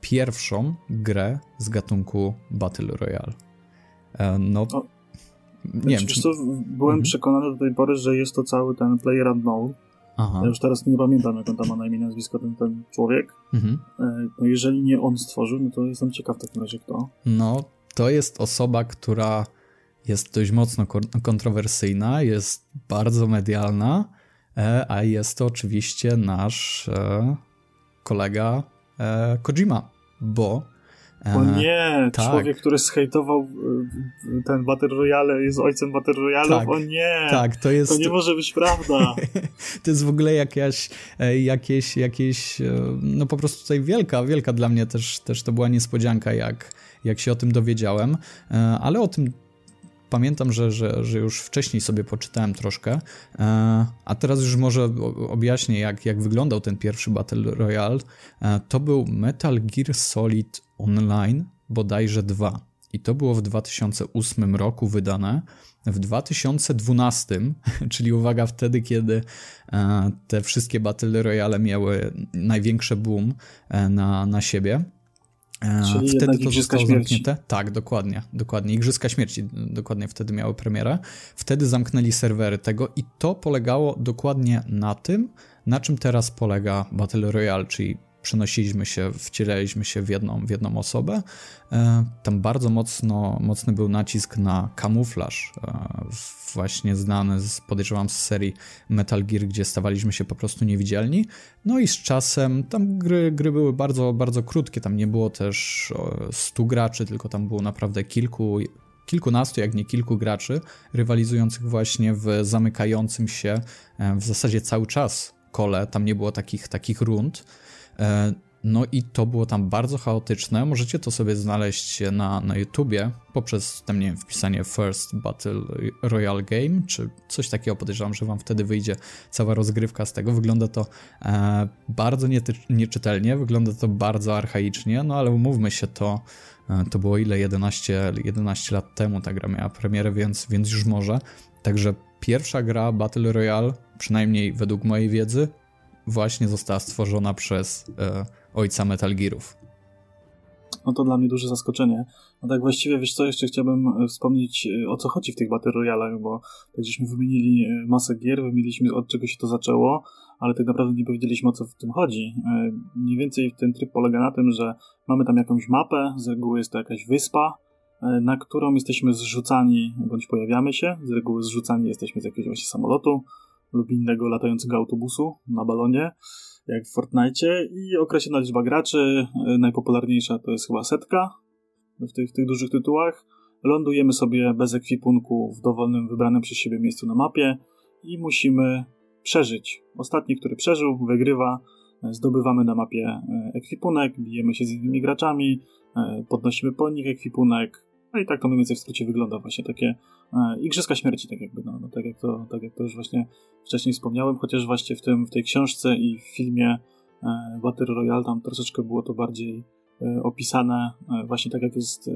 Speaker 2: pierwszą grę z gatunku Battle Royale. E, no,
Speaker 1: o, nie wiem. Czy... Co, byłem mhm. przekonany do tej pory, że jest to cały ten Player Unknown. Aha. Ja już teraz nie pamiętam, jak on tam ma na imię, nazwisko, ten, ten człowiek. Mhm. E, no jeżeli nie on stworzył, no to jestem ciekaw w takim razie kto.
Speaker 2: No, to jest osoba, która jest dość mocno kontrowersyjna, jest bardzo medialna, e, a jest to oczywiście nasz kolega Kojima, bo
Speaker 1: o nie, tak. człowiek, który zhejtował y, ten Battle Royale, jest ojcem Battle Royale. Tak, o nie, tak, to, jest... to nie może być prawda. [laughs]
Speaker 2: to jest w ogóle jakaś, e, jakieś, jakieś, e, no po prostu tutaj wielka, wielka dla mnie też, też to była niespodzianka, jak, jak się o tym dowiedziałem, e, ale o tym pamiętam, że, że, że już wcześniej sobie poczytałem troszkę, a teraz już może objaśnię, jak, jak wyglądał ten pierwszy Battle Royale. To był Metal Gear Solid Online, bodajże 2. I to było w 2008 roku wydane. W 2012, [laughs] czyli uwaga, wtedy, kiedy te wszystkie Battle Royale miały największy boom na, na siebie,
Speaker 1: E, Czyli wtedy to zostało zamknięte.
Speaker 2: Tak, dokładnie, dokładnie. Igrzyska śmierci dokładnie wtedy miały premierę. Wtedy zamknęli serwery tego i to polegało dokładnie na tym, na czym teraz polega Battle Royale, czyli przenosiliśmy się, wcielaliśmy się w jedną, w jedną osobę. E, tam bardzo mocno, mocny był nacisk na kamuflaż, e, właśnie znany, z, podejrzewam, z serii Metal Gear, gdzie stawaliśmy się po prostu niewidzialni. No i z czasem tam gry, gry były bardzo, bardzo krótkie, tam nie było też 100 graczy, tylko tam było naprawdę kilku, kilkunastu, jak nie kilku graczy, rywalizujących właśnie w zamykającym się e, w zasadzie cały czas kole. Tam nie było takich, takich rund. E, no i to było tam bardzo chaotyczne. Możecie to sobie znaleźć na, na YouTubie poprzez tam, nie wiem, wpisanie First Battle Royale Game, czy coś takiego. Podejrzewam, że wam wtedy wyjdzie cała rozgrywka z tego. Wygląda to e, bardzo nieczytelnie, wygląda to bardzo archaicznie, no ale umówmy się, to, e, to było ile? 11, 11 lat temu ta gra miała premierę, więc, więc już może. Także pierwsza gra Battle Royale, przynajmniej według mojej wiedzy, właśnie została stworzona przez e, ojca Metal Gearów.
Speaker 1: No to dla mnie duże zaskoczenie. No tak właściwie, wiesz co, jeszcze chciałbym e, wspomnieć e, o co chodzi w tych Battle Royale, bo tak żeśmy wymienili e, masę gier, wymieniliśmy od czego się to zaczęło, ale tak naprawdę nie powiedzieliśmy o co w tym chodzi. Mniej więcej ten tryb polega na tym, że mamy tam jakąś mapę, z reguły jest to jakaś wyspa, na którą jesteśmy zrzucani, bądź pojawiamy się, z reguły zrzucani jesteśmy z jakiegoś właśnie samolotu, lub innego latającego autobusu na balonie, jak w Fortnite i określona liczba graczy, e, najpopularniejsza to jest chyba setka w tych, w tych dużych tytułach. Lądujemy sobie bez ekwipunku w dowolnym, wybranym przez siebie miejscu na mapie i musimy przeżyć. Ostatni, który przeżył, wygrywa. Zdobywamy na mapie e, ekwipunek, bijemy się z innymi graczami, e, podnosimy po nich ekwipunek, no i tak to mniej więcej w skrócie wygląda właśnie takie e, Igrzyska Śmierci, tak jakby, no, no, tak, jak to, tak jak to już właśnie wcześniej wspomniałem, chociaż właśnie w, tym, w tej książce i w filmie e, Battle Royale tam troszeczkę było to bardziej e, opisane e, właśnie tak jak jest e,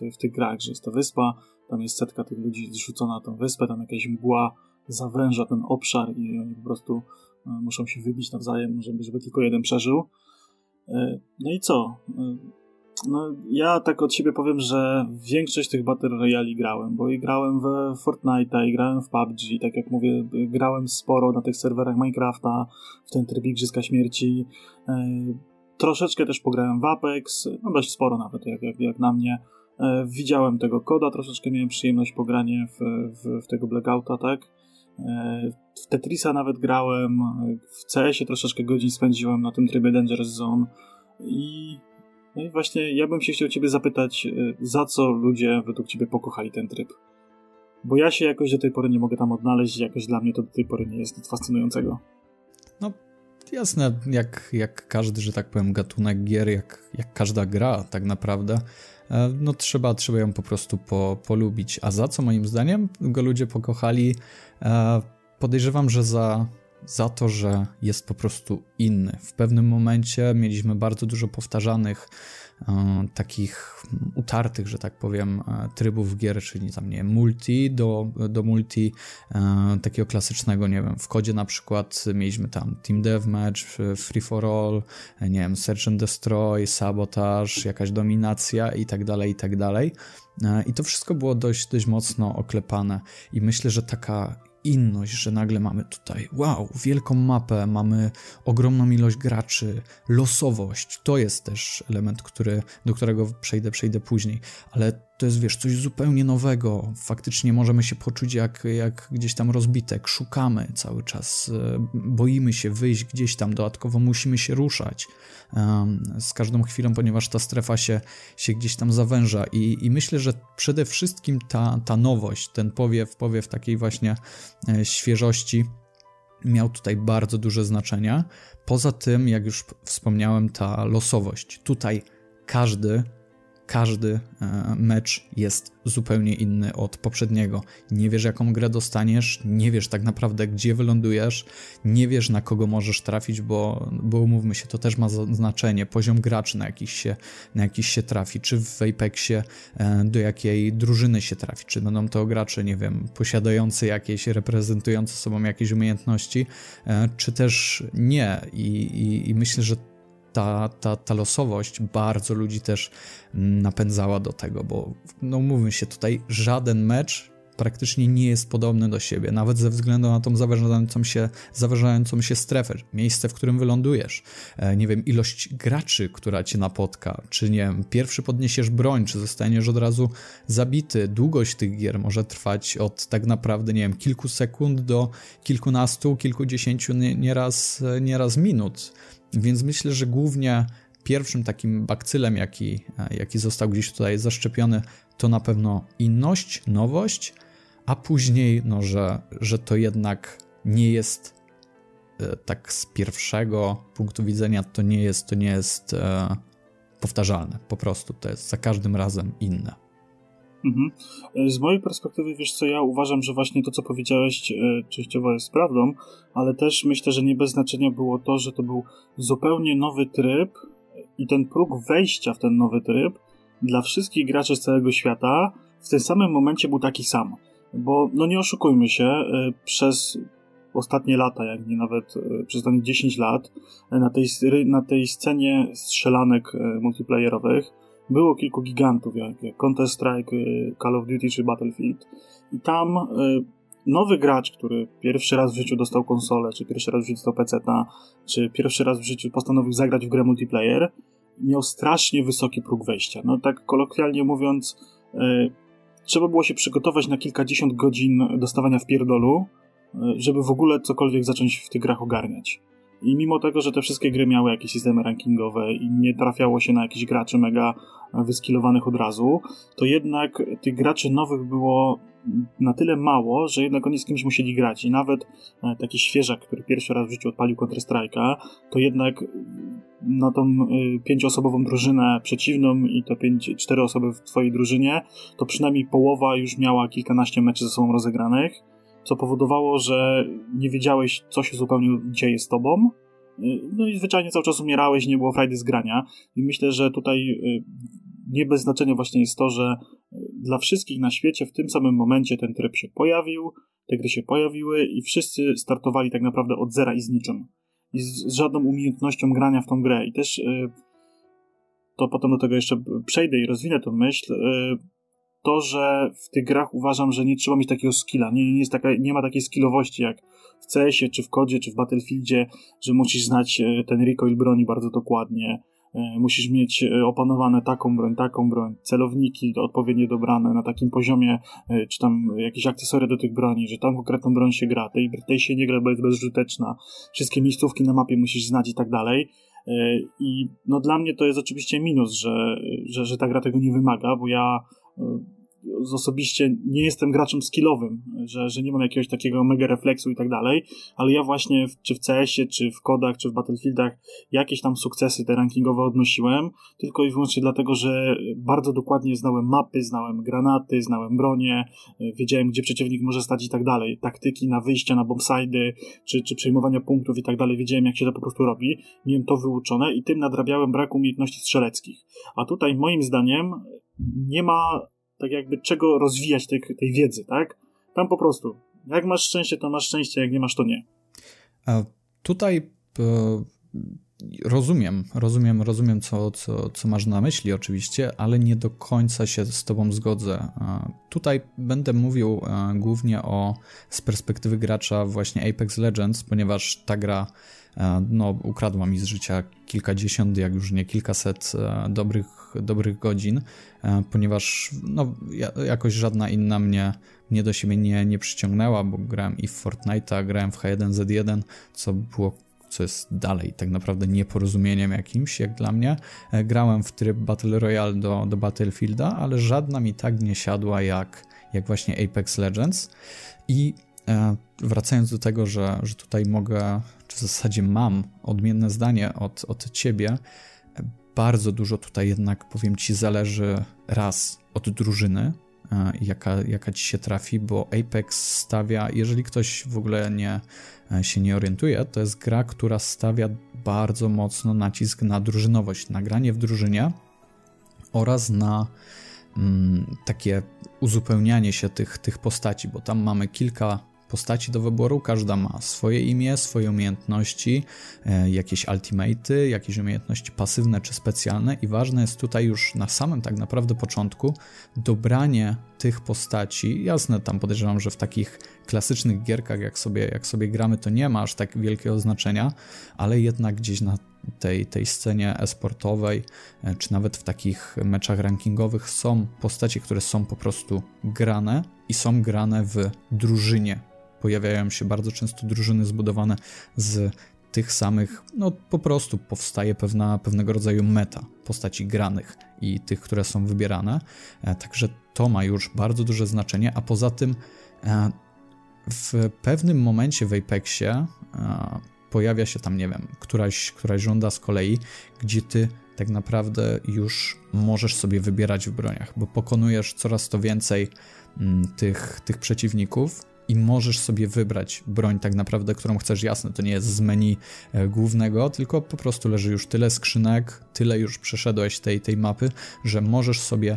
Speaker 1: w, w tych grach, że jest to wyspa, tam jest setka tych ludzi zrzucona na tą wyspę, tam jakaś mgła zawęża ten obszar i oni po prostu e, muszą się wybić nawzajem, żeby, żeby tylko jeden przeżył. No i co? No, ja tak od siebie powiem, że większość tych Battle Royale grałem, bo i grałem w Fortnite'a, i grałem w PUBG, tak jak mówię, grałem sporo na tych serwerach Minecrafta, w ten tryb Igrzyska Śmierci. E, troszeczkę też pograłem w Apex, no dość sporo nawet, jak, jak, jak na mnie. E, widziałem tego koda, troszeczkę miałem przyjemność pogranie w, w, w tego Blackouta, tak? E, w Tetrisa nawet grałem, w CS-ie troszeczkę godzin spędziłem na tym trybie Dangerous Zone i no i właśnie ja bym się chciał ciebie zapytać, e, za co ludzie według ciebie pokochali ten tryb? Bo ja się jakoś do tej pory nie mogę tam odnaleźć jakoś dla mnie to do tej pory nie jest nic fascynującego.
Speaker 2: No jasne, jak, jak każdy, że tak powiem, gatunek gier, jak, jak każda gra tak naprawdę, e, no trzeba, trzeba ją po prostu po, polubić. A za co moim zdaniem go ludzie pokochali? E, podejrzewam, że za za to, że jest po prostu inny. W pewnym momencie mieliśmy bardzo dużo powtarzanych e, takich utartych, że tak powiem, e, trybów gier, czyli tam, nie multi do, do multi e, takiego klasycznego, nie wiem, w kodzie na przykład mieliśmy tam Team Deathmatch, Free for All, nie wiem, Search and Destroy, Sabotage, jakaś dominacja i tak dalej, i tak dalej. I to wszystko było dość, dość mocno oklepane, i myślę, że taka inność, że nagle mamy tutaj, wow, wielką mapę, mamy ogromną ilość graczy, losowość. To jest też element, który, do którego przejdę, przejdę później, ale to jest, wiesz, coś zupełnie nowego. Faktycznie możemy się poczuć jak, jak gdzieś tam rozbitek. Szukamy cały czas, e, boimy się wyjść gdzieś tam, dodatkowo musimy się ruszać z każdą chwilą, ponieważ ta strefa się, się gdzieś tam zawęża i, i myślę, że przede wszystkim ta, ta nowość, ten powiew, powiew takiej właśnie e, świeżości miał tutaj bardzo duże znaczenie. Poza tym, jak już wspomniałem, ta losowość. Tutaj każdy każdy e, mecz jest zupełnie inny od poprzedniego. Nie wiesz, jaką grę dostaniesz, nie wiesz tak naprawdę, gdzie wylądujesz, nie wiesz, na kogo możesz trafić, bo, bo umówmy się, to też ma znaczenie. Poziom graczy, na jakiś się, na jakiś się trafi, czy w Apexie e, do jakiej drużyny się trafi, czy będą to gracze, nie wiem, posiadający jakieś, reprezentujące sobą jakieś umiejętności, e, czy też nie. I, i, i myślę, że ta, ta, ta losowość bardzo ludzi też napędzała do tego, bo no mówmy się, tutaj żaden mecz praktycznie nie jest podobny do siebie, nawet ze względu na tą zaważającą się, zaważającą się strefę, miejsce, w którym wylądujesz, e, nie wiem, ilość graczy, która cię napotka, czy nie wiem, pierwszy podniesiesz broń, czy zostaniesz od razu zabity, długość tych gier może trwać od tak naprawdę, nie wiem, kilku sekund do kilkunastu, kilkudziesięciu, nieraz, nieraz minut. Więc myślę, że głównie pierwszym takim bakcylem, jaki, jaki został gdzieś tutaj zaszczepiony, to na pewno inność, nowość, a później, no, że, że to jednak nie jest e, tak z pierwszego punktu widzenia, to nie jest, to nie jest e, powtarzalne. Po prostu to jest za każdym razem inne.
Speaker 1: Mhm. E, z mojej perspektywy, wiesz co, ja uważam, że właśnie to, co powiedziałeś, e, częściowo jest prawdą, ale też myślę, że nie bez znaczenia było to, że to był zupełnie nowy tryb i ten próg wejścia w ten nowy tryb dla wszystkich graczy z całego świata w tym samym momencie był taki sam. Bo, no nie oszukujmy się, e, przez ostatnie lata, jak nie nawet przez ostatnie 10 lat, na tej, na tej scenie strzelanek multiplayerowych było kilku gigantów, jak, jak Counter-Strike, y, Call of Duty czy Battlefield. I tam y, nowy gracz, który pierwszy raz w życiu dostał konsolę, czy pierwszy raz w życiu dostał PC, czy pierwszy raz w życiu postanowił zagrać w grę multiplayer, miał strasznie wysoki próg wejścia. No tak kolokwialnie mówiąc, y, trzeba było się przygotować na kilkadziesiąt godzin dostawania w pierdolu, żeby w ogóle cokolwiek zacząć w tych grach ogarniać. I mimo tego, że te wszystkie gry miały jakieś systemy rankingowe i nie trafiało się na jakichś graczy mega wyskilowanych od razu, to jednak tych graczy nowych było na tyle mało, że jednak oni z kimś musieli grać. I nawet e, taki świeżak, który pierwszy raz w życiu odpalił Counter-Strike'a, to jednak na tą e, pięcioosobową drużynę przeciwną i te pięć, cztery osoby w twojej drużynie, to przynajmniej połowa już miała kilkanaście meczy ze sobą rozegranych co powodowało, że nie wiedziałeś, co się zupełnie dzieje z tobą. No i zwyczajnie cały czas umierałeś, nie było frajdy z grania. I myślę, że tutaj y, nie bez znaczenia właśnie jest to, że y, dla wszystkich na świecie w tym samym momencie ten tryb się pojawił, te gry się pojawiły i wszyscy startowali tak naprawdę od zera i z niczym. I z, żadną umiejętnością grania w tą grę. I też to potem do tego jeszcze przejdę i rozwinę tę myśl, to, że w tych grach uważam, że nie trzeba mieć takiego skilla. Nie, nie, jest taka, nie ma takiej skillowości jak w CS-ie, czy w kodzie, czy w Battlefieldzie, że musisz znać ten recoil broni bardzo dokładnie, E, musisz mieć e, opanowane taką broń, taką broń, celowniki odpowiednio dobrane na takim poziomie, e, czy tam jakieś akcesoria do tych broni, że tam konkretną broń się gra, tej, tej się nie gra, bo jest bezużyteczna, wszystkie miejscówki na mapie musisz znać i tak dalej. I no dla mnie to jest oczywiście minus, że, że, że ta gra tego nie wymaga, bo ja osobiście nie jestem graczem skillowym, że, że nie mam jakiegoś takiego mega refleksu i tak dalej, ale ja właśnie w, czy w CS-ie, czy w kodach, czy w Battlefieldach jakieś tam sukcesy te rankingowe odnosiłem, tylko i wyłącznie dlatego, że bardzo dokładnie znałem mapy, znałem granaty, znałem bronie, wiedziałem gdzie przeciwnik może stać i tak dalej, taktyki na wyjścia na bombsidy, czy, czy przejmowania punktów i tak dalej, wiedziałem jak się to po prostu robi, miałem to wyuczone i tym nadrabiałem brak umiejętności strzeleckich. A tutaj moim zdaniem nie ma tak jakby czego rozwijać tej, tej wiedzy, tak? Tam po prostu, jak masz szczęście, to masz szczęście, jak nie masz, to nie.
Speaker 2: A tutaj e, rozumiem, rozumiem, rozumiem, co, co, co masz na myśli oczywiście, ale nie do końca się z tobą zgodzę. Tutaj będę mówił e, głównie o z perspektywy gracza właśnie Apex Legends, ponieważ ta gra e, no, ukradła mi z życia kilkadziesiąt, jak już nie kilkaset dobrych, dobrych godzin. E, ponieważ no, jakoś żadna inna mnie, mnie do siebie nie, nie przyciągnęła, bo grałem i w Fortnite'a, grałem w H1Z1, co było co jest dalej tak naprawdę nieporozumieniem jakimś, jak dla mnie. E, grałem w tryb Battle Royale do, do Battlefielda, ale żadna mi tak nie siadła jak, jak właśnie Apex Legends. I e, wracając do tego, że, że tutaj mogę, czy w zasadzie mam odmienne zdanie od, od ciebie, bardzo dużo tutaj jednak, powiem ci, zależy raz od drużyny, e, jaka, jaka ci się trafi, bo Apex stawia, jeżeli ktoś w ogóle nie, e, się nie orientuje, to jest gra, która stawia bardzo mocno nacisk na drużynowość, na granie w drużynie oraz na mm, takie uzupełnianie się tych, tych postaci, bo tam mamy kilka postaci do wyboru, każda ma swoje imię, swoje umiejętności, e, jakieś ultimaty, jakieś umiejętności pasywne czy specjalne. I ważne jest tutaj już na samym tak naprawdę początku dobranie tych postaci. Jasne, tam podejrzewam, że w takich klasycznych gierkach, jak sobie, jak sobie gramy, to nie ma aż tak wielkiego znaczenia, ale jednak gdzieś na tej, tej scenie esportowej, e, czy nawet w takich meczach rankingowych są postacie, które są po prostu grane i są grane w drużynie pojawiają się bardzo często drużyny zbudowane z tych samych, no po prostu powstaje pewna, pewnego rodzaju meta postaci granych i tych, które są wybierane. E, także to ma już bardzo duże znaczenie, a poza tym e, w pewnym momencie w Apexie e, pojawia się tam, nie wiem, któraś, któraś żąda z kolei, gdzie ty tak naprawdę już możesz sobie wybierać w broniach, bo pokonujesz coraz to więcej mm, tych, tych przeciwników i możesz sobie wybrać broń tak naprawdę, którą chcesz. Jasne, to nie jest z menu e, głównego, tylko po prostu leży już tyle skrzynek, tyle już przeszedłeś tej, tej mapy, że możesz sobie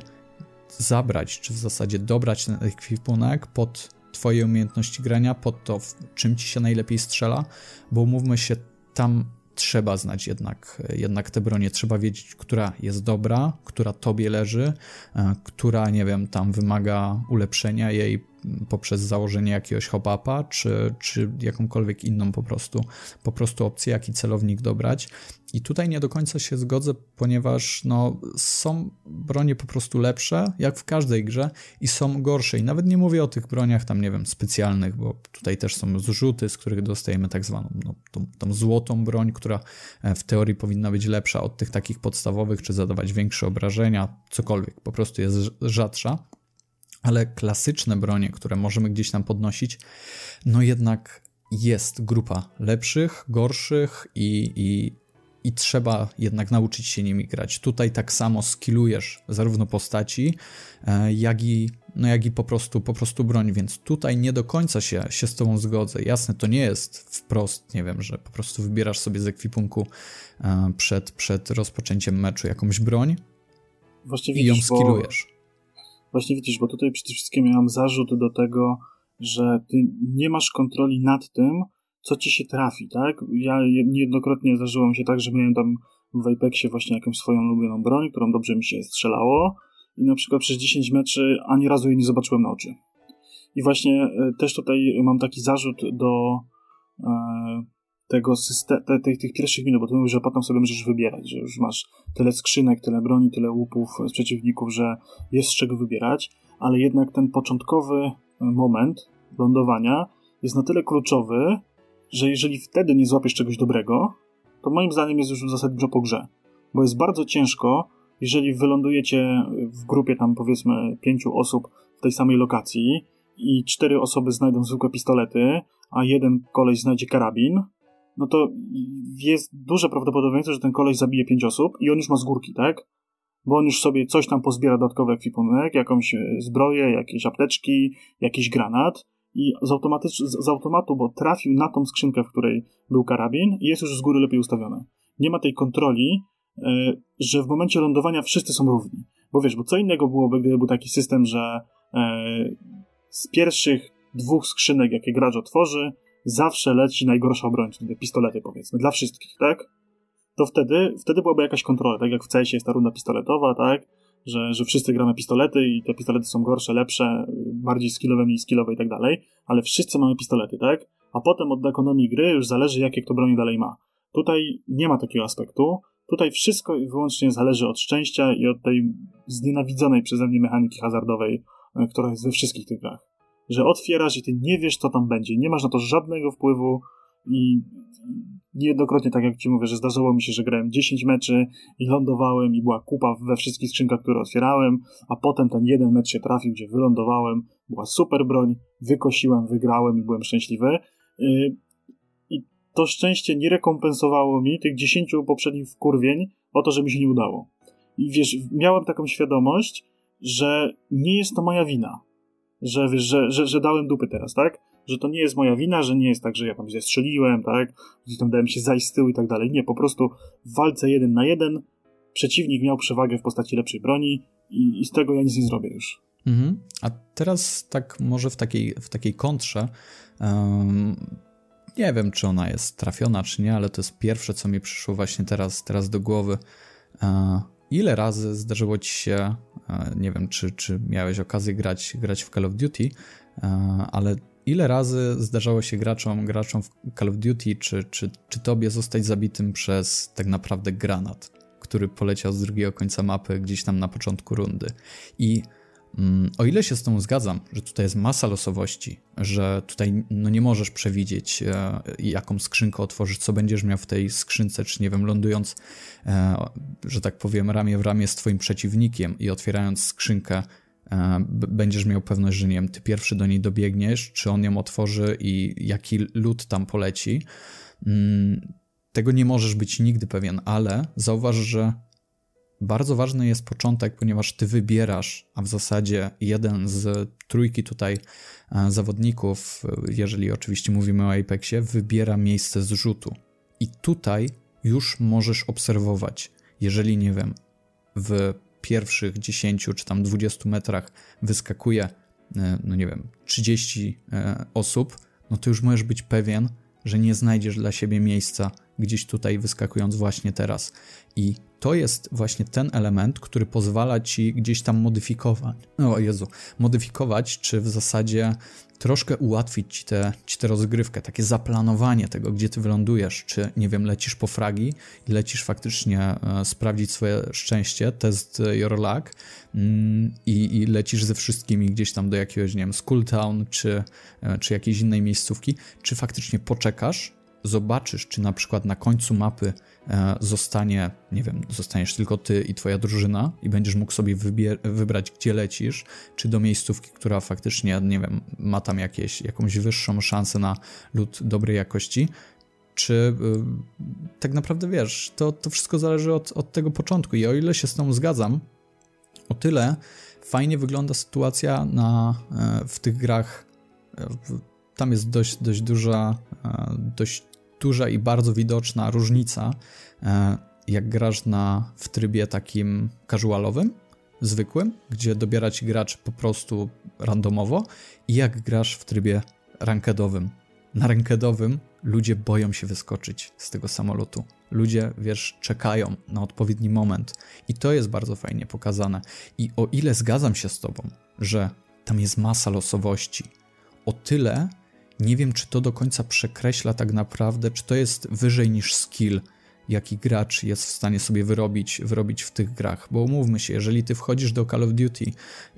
Speaker 2: zabrać, czy w zasadzie dobrać ten ekwipunek pod twoje umiejętności grania, pod to, czym ci się najlepiej strzela, bo umówmy się, tam trzeba znać jednak, jednak te bronie, trzeba wiedzieć, która jest dobra, która tobie leży, e, która, nie wiem, tam wymaga ulepszenia jej poprzez założenie jakiegoś hop-upa, czy, czy jakąkolwiek inną po prostu, po prostu opcję, jaki celownik dobrać. I tutaj nie do końca się zgodzę, ponieważ no, są bronie po prostu lepsze, jak w każdej grze, i są gorsze. I nawet nie mówię o tych broniach tam, nie wiem, specjalnych, bo tutaj też są zrzuty, z których dostajemy tak zwaną no, tą, tą złotą broń, która e, w teorii powinna być lepsza od tych takich podstawowych, czy zadawać większe obrażenia, cokolwiek, po prostu jest rzadsza ale klasyczne bronie, które możemy gdzieś tam podnosić, no jednak jest grupa lepszych, gorszych i, i, i trzeba jednak nauczyć się nimi grać. Tutaj tak samo skillujesz zarówno postaci, e, jak i, no jak i po prostu, po prostu broń, więc tutaj nie do końca się, się z tobą zgodzę. Jasne, to nie jest wprost, nie wiem, że po prostu wybierasz sobie z ekwipunku e, przed, przed rozpoczęciem meczu jakąś broń Właśnie i ją skillujesz.
Speaker 1: Właśnie widzisz, bo tutaj przede wszystkim miałam zarzut do tego, że ty nie masz kontroli nad tym, co ci się trafi, tak? Ja niejednokrotnie zdarzyło mi się tak, że miałem tam w Apexie właśnie jakąś swoją ulubioną broń, którą dobrze mi się strzelało i na przykład przez 10 meczy ani razu jej nie zobaczyłem na oczy. I właśnie e, też tutaj mam taki zarzut do e, tego systemu, te, te, tych pierwszych minut, bo to mówisz, że potem sobie możesz wybierać, że już masz tyle skrzynek, tyle broni, tyle łupów z przeciwników, że jest z czego wybierać, ale jednak ten początkowy moment lądowania jest na tyle kluczowy, że jeżeli wtedy nie złapiesz czegoś dobrego, to moim zdaniem jest już zasadniczo po grze. Bo jest bardzo ciężko, jeżeli wylądujecie w grupie tam powiedzmy pięciu osób w tej samej lokacji i cztery osoby znajdą zwykłe pistolety, a jeden koleś znajdzie karabin, no to jest duże prawdopodobieństwo, że ten koleś zabije pięć osób i on już ma z górki, tak? Bo on już sobie coś tam pozbiera dodatkowy ekwipunek, jakąś e, zbroję, jakieś apteczki, jakiś granat i z, z automatu, bo trafił na tą skrzynkę, w której był karabin i jest już z góry lepiej ustawione. Nie ma tej kontroli, e, że w momencie lądowania wszyscy są równi. Bo wiesz, bo co innego byłoby, gdyby był taki system, że e, z pierwszych dwóch skrzynek, jakie gracz otworzy, zawsze leci najgorsza broń, czyli te pistolety powiedzmy, dla wszystkich, tak? To wtedy, wtedy byłaby jakaś kontrola, tak jak w CS jest ta runda pistoletowa, tak? Że, że wszyscy gramy pistolety i te pistolety są gorsze, lepsze, bardziej skillowe, mniej skillowe i tak dalej, ale wszyscy mamy pistolety, tak? A potem od ekonomii gry już zależy, jakie kto broni dalej ma. Tutaj nie ma takiego aspektu. Tutaj wszystko i wyłącznie zależy od szczęścia i od tej znienawidzonej przeze mnie mechaniki hazardowej, e, która jest we wszystkich tych grach że otwierasz i ty nie wiesz, co tam będzie. Nie masz na to żadnego wpływu i niejednokrotnie, tak jak ci mówię, że zdarzyło mi się, że grałem 10 meczy i lądowałem i była kupa we wszystkich skrzynkach, które otwierałem, a potem ten jeden mecz się trafił, gdzie wylądowałem, była super broń, wykosiłem, wygrałem i byłem szczęśliwy. Y, I to szczęście nie rekompensowało mi tych 10 poprzednich wkurwień o to, że mi się nie udało. I wiesz, miałem taką świadomość, że nie jest to moja wina że, wiesz, że, że, że dałem dupy teraz, tak? Że to nie jest moja wina, że nie jest tak, że ja tam źle strzeliłem, tak? Że tam dałem się zajść z tyłu i tak dalej. Nie, po prostu w walce jeden na jeden przeciwnik miał przewagę w postaci lepszej broni i, i z tego ja nic nie zrobię już.
Speaker 2: Mhm. A teraz tak może w takiej, w takiej kontrze um, nie wiem, czy ona jest trafiona, czy nie, ale to jest pierwsze, co mi przyszło właśnie teraz, teraz do głowy. Ile razy zdarzyło ci się nie wiem, czy, czy miałeś okazję grać, grać w Call of Duty, e, ale ile razy zdarzało się graczom, graczom w Call of Duty, czy, czy, czy tobie zostać zabitym przez tak naprawdę granat, który poleciał z drugiego końca mapy gdzieś tam na początku rundy. I o ile się z tą zgadzam, że tutaj jest masa losowości, że tutaj no nie możesz przewidzieć, e, jaką skrzynkę otworzysz, co będziesz miał w tej skrzynce, czy nie wiem, lądując, e, że tak powiem, ramię w ramię z twoim przeciwnikiem i otwierając skrzynkę, e, będziesz miał pewność, że nie wiem, ty pierwszy do niej dobiegniesz, czy on ją otworzy i jaki lód tam poleci. Mm, tego nie możesz być nigdy pewien, ale zauważ, że bardzo ważny jest początek, ponieważ ty wybierasz, a w zasadzie jeden z trójki tutaj e, zawodników, jeżeli oczywiście mówimy o Apexie, wybiera miejsce zrzutu. I tutaj już możesz obserwować, jeżeli nie wiem, w pierwszych 10 czy tam 20 metrach wyskakuje, e, no nie wiem, 30 e, osób, no to już możesz być pewien, że nie znajdziesz dla siebie miejsca gdzieś tutaj wyskakując właśnie teraz. I to jest właśnie ten element, który pozwala ci gdzieś tam modyfikować. O Jezu, modyfikować, czy w zasadzie troszkę ułatwić ci tę ci te rozgrywkę, takie zaplanowanie tego, gdzie ty wylądujesz, czy nie wiem, lecisz po fragi i lecisz faktycznie e, sprawdzić swoje szczęście, test your luck mm, i, lecisz ze wszystkimi gdzieś tam do jakiegoś, nie wiem, Skulltown, czy, e, czy jakiejś innej miejscówki, czy faktycznie poczekasz, zobaczysz, czy na przykład na końcu mapy e, zostanie, nie wiem, zostaniesz tylko ty i twoja drużyna i będziesz mógł sobie wybrać, gdzie lecisz, czy do miejscówki, która faktycznie, nie wiem, ma tam jakieś, jakąś wyższą szansę na lód dobrej jakości, czy y, tak naprawdę wiesz, to, to wszystko zależy od, od tego początku. I o ile się z tą zgadzam, o tyle fajnie wygląda sytuacja na, e, w tych grach. E, tam jest dość, dość duża, dość duża i bardzo widoczna różnica, e, jak grasz na, w trybie takim casualowym, zwykłym, gdzie dobiera ci gracz po prostu randomowo i jak grasz w trybie rankedowym. Na rankedowym ludzie boją się wyskoczyć z tego samolotu. Ludzie, wiesz, czekają na odpowiedni moment. I to jest bardzo fajnie pokazane. I o ile zgadzam się z tobą, że tam jest masa losowości, o tyle nie wiem, czy to do końca przekreśla tak naprawdę, czy to jest wyżej niż skill, jaki gracz jest w stanie sobie wyrobić, wyrobić w tych grach. Bo umówmy się, jeżeli ty wchodzisz do Call of Duty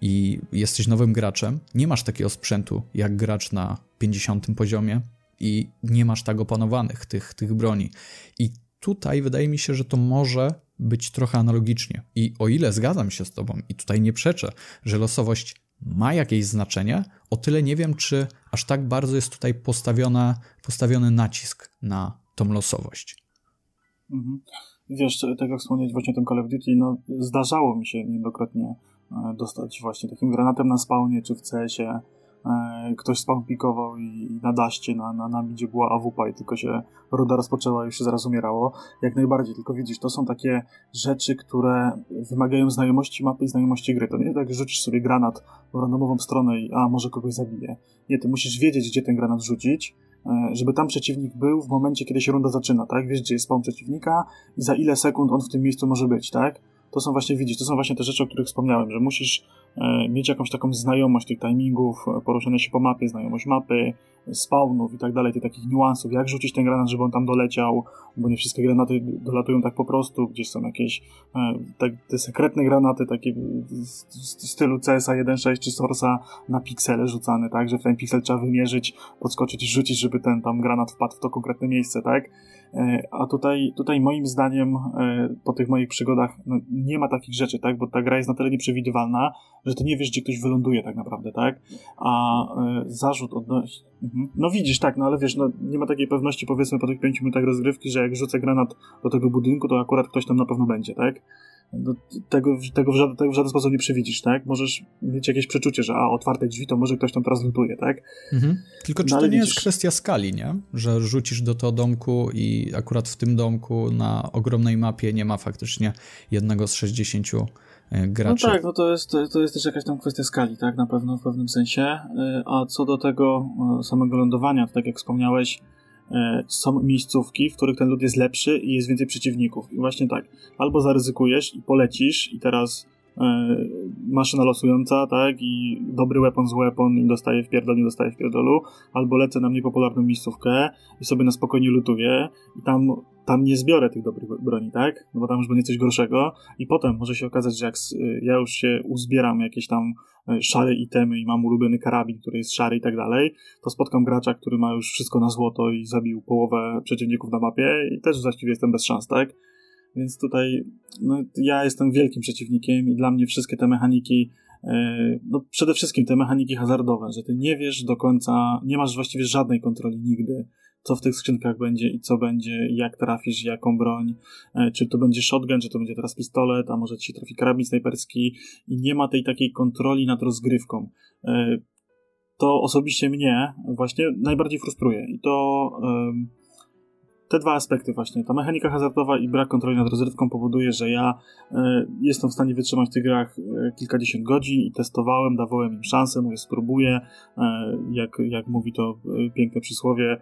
Speaker 2: i jesteś nowym graczem, nie masz takiego sprzętu jak gracz na 50 poziomie i nie masz tak opanowanych tych, tych broni. I tutaj wydaje mi się, że to może być trochę analogicznie. I o ile zgadzam się z tobą i tutaj nie przeczę, że losowość ma jakieś znaczenie, o tyle nie wiem, czy aż tak bardzo jest tutaj postawiona, postawiony nacisk na tą losowość.
Speaker 1: Mhm. Wiesz, tak jak wspomnieć właśnie o tym Call of Duty, no zdarzało mi się niejednokrotnie e, dostać właśnie takim granatem na spawnie czy w CS-ie ktoś spawn pikował i na daście, na, na, na gdzie była AWP i tylko się ruda rozpoczęła i już się zaraz umierało. Jak najbardziej, tylko widzisz, to są takie rzeczy, które wymagają znajomości mapy i znajomości gry. To nie tak, że rzucisz sobie granat w randomową stronę i a, może kogoś zabije. Nie, ty musisz wiedzieć, gdzie ten granat rzucić, e, żeby tam przeciwnik był w momencie, kiedy się runda zaczyna, tak? Wiesz, gdzie jest spawn przeciwnika i za ile sekund on w tym miejscu może być, tak? To są właśnie, widzisz, to są właśnie te rzeczy, o których wspomniałem, że musisz E, mieć jakąś taką znajomość tych timingów, e, poruszania się po mapie, znajomość mapy, spawnów i tak dalej, tych takich niuansów, jak rzucić ten granat, żeby on tam doleciał, bo nie wszystkie granaty dolatują tak po prostu, gdzieś są jakieś e, te, te sekretne granaty, takie w stylu CSA 1.6 czy Sorsa na piksele rzucane, tak, że w ten piksel trzeba wymierzyć, podskoczyć i rzucić, żeby ten tam granat wpadł w to konkretne miejsce, tak, a tutaj, tutaj moim zdaniem po tych moich przygodach no, nie ma takich rzeczy, tak, bo ta gra jest na tyle nieprzewidywalna, że ty nie wiesz, gdzie ktoś wyląduje tak naprawdę, tak? A y, zarzut odnośnie... Mhm. No widzisz, tak, no ale wiesz, no nie ma takiej pewności powiedzmy po tych pięciu minutach rozgrywki, że jak rzucę granat do tego budynku, to akurat ktoś tam na pewno będzie, tak? No, tego, tego, w żaden, tego w żaden sposób nie przewidzisz, tak? Możesz mieć jakieś przeczucie, że a, otwarte drzwi, to może ktoś tam teraz lutuje, tak?
Speaker 2: Mhm. Tylko czy no, to nie widzisz... jest kwestia skali, nie? Że rzucisz do tego domku i akurat w tym domku na ogromnej mapie nie ma faktycznie jednego z 60 E, graczy.
Speaker 1: No tak, no to jest, to jest też jakaś tam kwestia skali, tak, na pewno w pewnym sensie. E, a co do tego e, samego lądowania, to tak jak wspomniałeś, są miejscówki, w których ten lód jest lepszy i jest więcej przeciwników. I właśnie tak, albo zaryzykujesz i polecisz i teraz E, maszyna losująca, tak, i dobry weapon z weapon i dostaje w pierdol, nie dostaje w pierdolu, albo lecę na mniej popularną miejscówkę i sobie na spokojnie lutuję i tam, tam nie zbiorę tych dobrych broni, tak, no bo tam już będzie coś gorszego i potem może się okazać, że jak ja już się uzbieram jakieś tam e, szare itemy i mam ulubiony karabin, który jest szary i tak dalej, to spotkam gracza, który ma już wszystko na złoto i zabił połowę przeciwników na mapie i też właściwie jestem bez szans, tak? Więc tutaj no, ja jestem wielkim przeciwnikiem i dla mnie wszystkie te mechaniki, e, no przede wszystkim te mechaniki hazardowe, że ty nie wiesz do końca, nie masz właściwie żadnej kontroli nigdy, co w tych skrzynkach będzie i co będzie, jak trafisz, jaką broń, e, czy to będzie shotgun, czy to będzie teraz pistolet, a może ci trafi karabin snajperski i nie ma tej takiej kontroli nad rozgrywką. E, to osobiście mnie właśnie najbardziej frustruje i to te dwa aspekty właśnie, ta mechanika hazardowa i brak kontroli nad rozrywką powoduje, że ja y, jestem w stanie wytrzymać w tych grach y, kilkadziesiąt godzin i testowałem, dawałem im szansę, mówię spróbuję, y, jak, jak mówi to piękne przysłowie,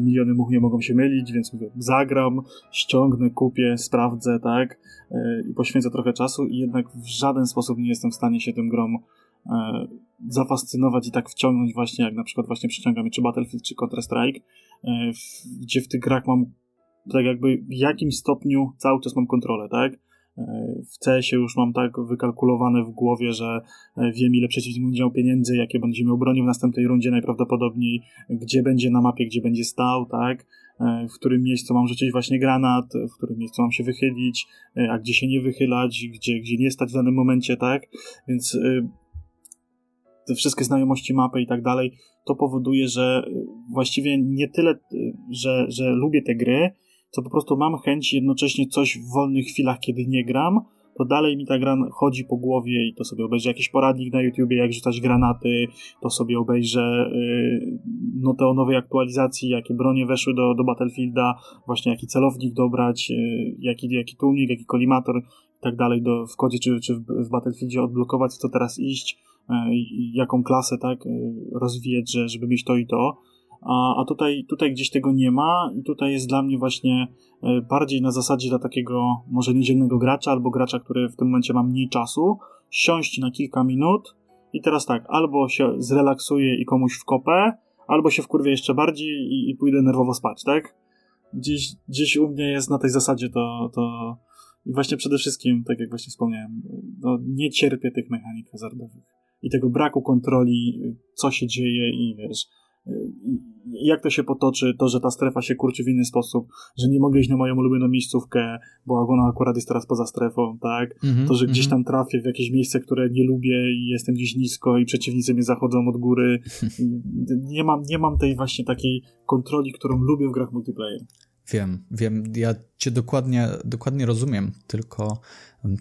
Speaker 1: miliony much nie mogą się mylić, więc mówię, zagram, ściągnę, kupię, sprawdzę, tak, i poświęcę trochę czasu i jednak w żaden sposób nie jestem w stanie się tym grom zafascynować i tak wciągnąć właśnie, jak na przykład właśnie przyciąga mnie czy Battlefield, czy Counter-Strike, E, gdzie w tych grach mam tak jakby w jakimś stopniu cały czas mam kontrolę, tak? E, w CS-ie już mam tak wykalkulowane w głowie, że e, wiem ile przeciwnik będzie miał pieniędzy, jakie będzie miał broni w następnej rundzie najprawdopodobniej, gdzie będzie na mapie, gdzie będzie stał, tak? W którym miejscu mam rzucić właśnie granat, w którym miejscu mam się wychylić, a gdzie się nie wychylać, gdzie, gdzie nie stać w danym momencie, tak? Więc te wszystkie znajomości mapy i tak dalej, to powoduje, że y, właściwie nie tyle, y, że, że lubię te gry, co po prostu mam chęć jednocześnie coś w wolnych chwilach, kiedy nie gram, to dalej mi ta gra chodzi po głowie i to sobie obejrzę. Jakiś poradnik na YouTubie, jak rzucać granaty, to sobie obejrzę yy, no te o nowej aktualizacji, jakie bronie weszły do, do Battlefielda, właśnie jaki celownik dobrać, yy, jaki, jaki tłumik, jaki kolimator i tak dalej do, w kodzie czy, czy w, w Battlefieldzie odblokować, co teraz iść, jaką klasę tak e, rozwijać, że, żeby mieć to i to. a, a tutaj, tutaj gdzieś tego nie ma i tutaj jest dla mnie właśnie e, bardziej na zasadzie dla takiego może niedzielnego gracza albo gracza, który w tym momencie ma mniej czasu, siąść na kilka minut i teraz tak, albo się zrelaksuje i komuś w kopę, albo się wkurwie jeszcze bardziej i, i pójdę nerwowo spać, tak? Gdzieś, gdzieś u mnie jest na tej zasadzie to, to i właśnie przede wszystkim, tak jak właśnie wspomniałem, no, nie cierpię tych mechanik hazardowych i tego braku kontroli, co się dzieje i wiesz, jak to się potoczy, to, że ta strefa się kurczy w inny sposób, że nie mogę iść na moją ulubioną miejscówkę, bo ona akurat jest teraz poza strefą, tak? Mm -hmm, to, że gdzieś mhm. tam trafię w jakieś miejsce, które nie lubię i jestem gdzieś nisko i przeciwnicy mnie zachodzą od góry. [laughs] nie mam, nie mam tej właśnie takiej kontroli, którą lubię w grach multiplayer.
Speaker 2: Wiem, wiem, ja cię dokładnie, dokładnie rozumiem, tylko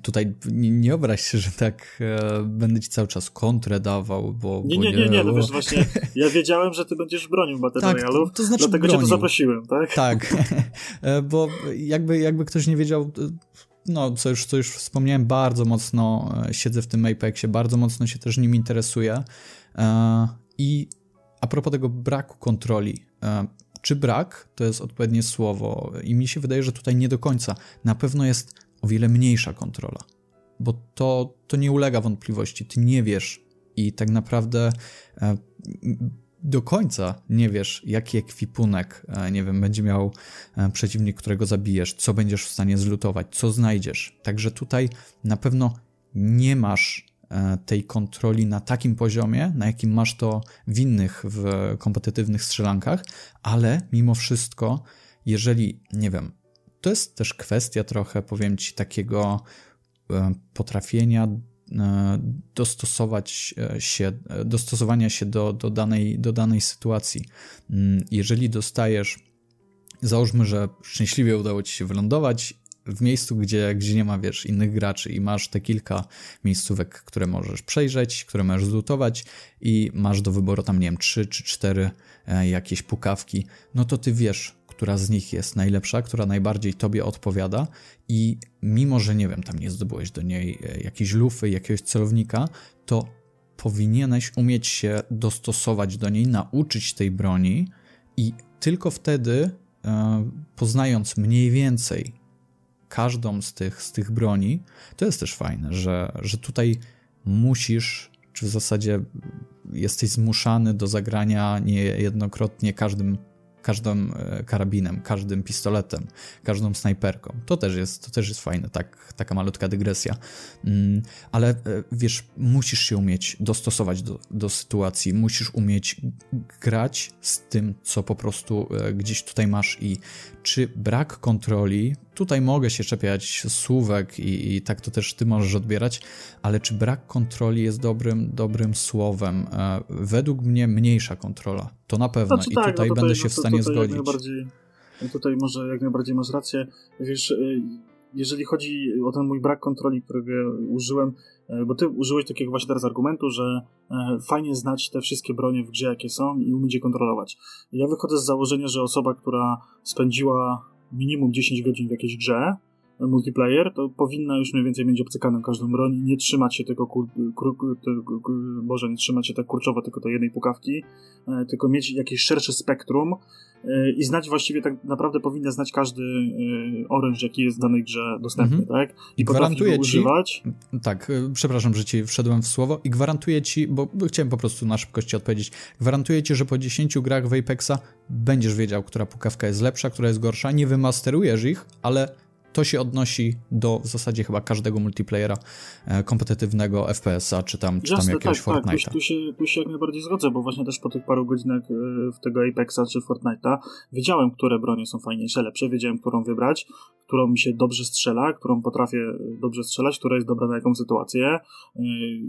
Speaker 2: tutaj nie, nie obraź się, że tak e, będę ci cały czas kontrę dawał, bo...
Speaker 1: Nie, nie, nie, nie, no wiesz, właśnie ja [laughs] wiedziałem, że ty będziesz bronił Battle tak, Royale'ów, to znaczy dlatego bronił. cię tu zaprosiłem, tak?
Speaker 2: Tak, [laughs] [laughs] e, bo jakby, jakby ktoś nie wiedział, no, co już, co już wspomniałem, bardzo mocno e, siedzę w tym Apexie, bardzo mocno się też nim interesuję e, i a propos tego braku kontroli, czy brak to jest odpowiednie słowo i mi się wydaje, że tutaj nie do końca. Na pewno jest o wiele mniejsza kontrola, bo to, to nie ulega wątpliwości. Ty nie wiesz i tak naprawdę e, do końca nie wiesz, jaki ekwipunek, e, nie wiem, będzie miał e, przeciwnik, którego zabijesz, co będziesz w stanie zlutować, co znajdziesz. Także tutaj na pewno nie masz tej kontroli na takim poziomie, na jakim masz to w innych, w kompetytywnych strzelankach, ale mimo wszystko, jeżeli, nie wiem, to jest też kwestia trochę, powiem ci, takiego e, potrafienia e, dostosować się, dostosowania się do, do, danej, do danej sytuacji. Mm, jeżeli dostajesz, załóżmy, że szczęśliwie udało ci się wylądować w miejscu, gdzie, gdzie nie ma, wiesz, innych graczy i masz te kilka miejscówek, które możesz przejrzeć, które możesz zlutować i masz do wyboru tam, nie wiem, trzy czy cztery e, jakieś pukawki, no to ty wiesz, która z nich jest najlepsza, która najbardziej tobie odpowiada i mimo, że nie wiem, tam nie zdobyłeś do niej e, jakiejś lufy, jakiegoś celownika, to powinieneś umieć się dostosować do niej, nauczyć tej broni i tylko wtedy, e, poznając mniej więcej każdą z tych, z tych broni, to jest też fajne, że, że tutaj musisz, czy w zasadzie jesteś zmuszany do zagrania niejednokrotnie każdym każdym e, karabinem, każdym pistoletem, każdą snajperką. To też jest, to też jest fajne, tak, taka malutka dygresja. Mm, ale e, wiesz, musisz się umieć dostosować do, do sytuacji, musisz umieć grać z tym, co po prostu e, gdzieś tutaj masz i czy brak kontroli, tutaj mogę się czepiać słówek i, i, tak to też ty możesz odbierać, ale czy brak kontroli jest dobrym, dobrym słowem? Według mnie mniejsza kontrola, to na pewno znaczy, i tak, tutaj, no tutaj, będę się no, w stanie tutaj zgodzić. Jak najbardziej,
Speaker 1: tutaj może jak najbardziej masz rację. Wiesz, y, jeżeli chodzi o ten mój brak kontroli, którego użyłem, y, bo ty użyłeś takiego właśnie teraz argumentu, że fajnie znać te wszystkie bronie w grze, jakie są i umieć je kontrolować. Ja wychodzę z założenia, że osoba, która spędziła minimum 10 godzin w jakiejś grze, multiplayer, to powinna już mniej więcej mieć obcykaną każdą broń nie trzymać się tego, kur, kur, tego Boże, nie trzymać się tak kurczowo tylko tej jednej pukawki, e, tylko mieć jakieś szersze spektrum e, i znać właściwie tak naprawdę powinna znać każdy e, oręż, jaki jest w danej grze dostępny, mhm. tak?
Speaker 2: I, I gwarantuję ci, używać. Tak, przepraszam, że ci wszedłem w słowo i gwarantuję ci, bo chciałem po prostu na szybkości odpowiedzieć, gwarantuję ci, że po 10 grach w Apexa będziesz wiedział, która pukawka jest lepsza, która jest gorsza, nie wymasterujesz ich, ale to się odnosi do w zasadzie chyba każdego multiplayera e, kompetytywnego FPS-a, czy tam, czy tam jakiegoś tak, Fortnite'a.
Speaker 1: Tak, tu, się, tu się jak najbardziej zgodzę, bo właśnie też po tych paru godzinach e, w tego Apexa czy Fortnite'a wiedziałem, które bronie są fajniejsze, lepsze, wiedziałem, którą wybrać, którą mi się dobrze strzela, którą potrafię dobrze strzelać, która jest dobra na jaką sytuację. E,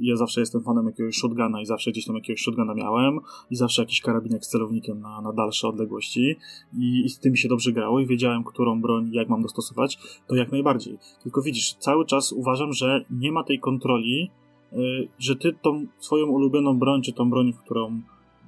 Speaker 1: ja zawsze jestem fanem jakiegoś shotguna i zawsze gdzieś tam jakiegoś shotguna miałem i zawsze jakiś karabinek z celownikiem na, na dalsze odległości I, i z tym się dobrze grało i wiedziałem, którą broń jak mam dostosować to jak najbardziej. Tylko widzisz, cały czas uważam, że nie ma tej kontroli, yy, że ty tą swoją ulubioną broń, czy tą broń, w którą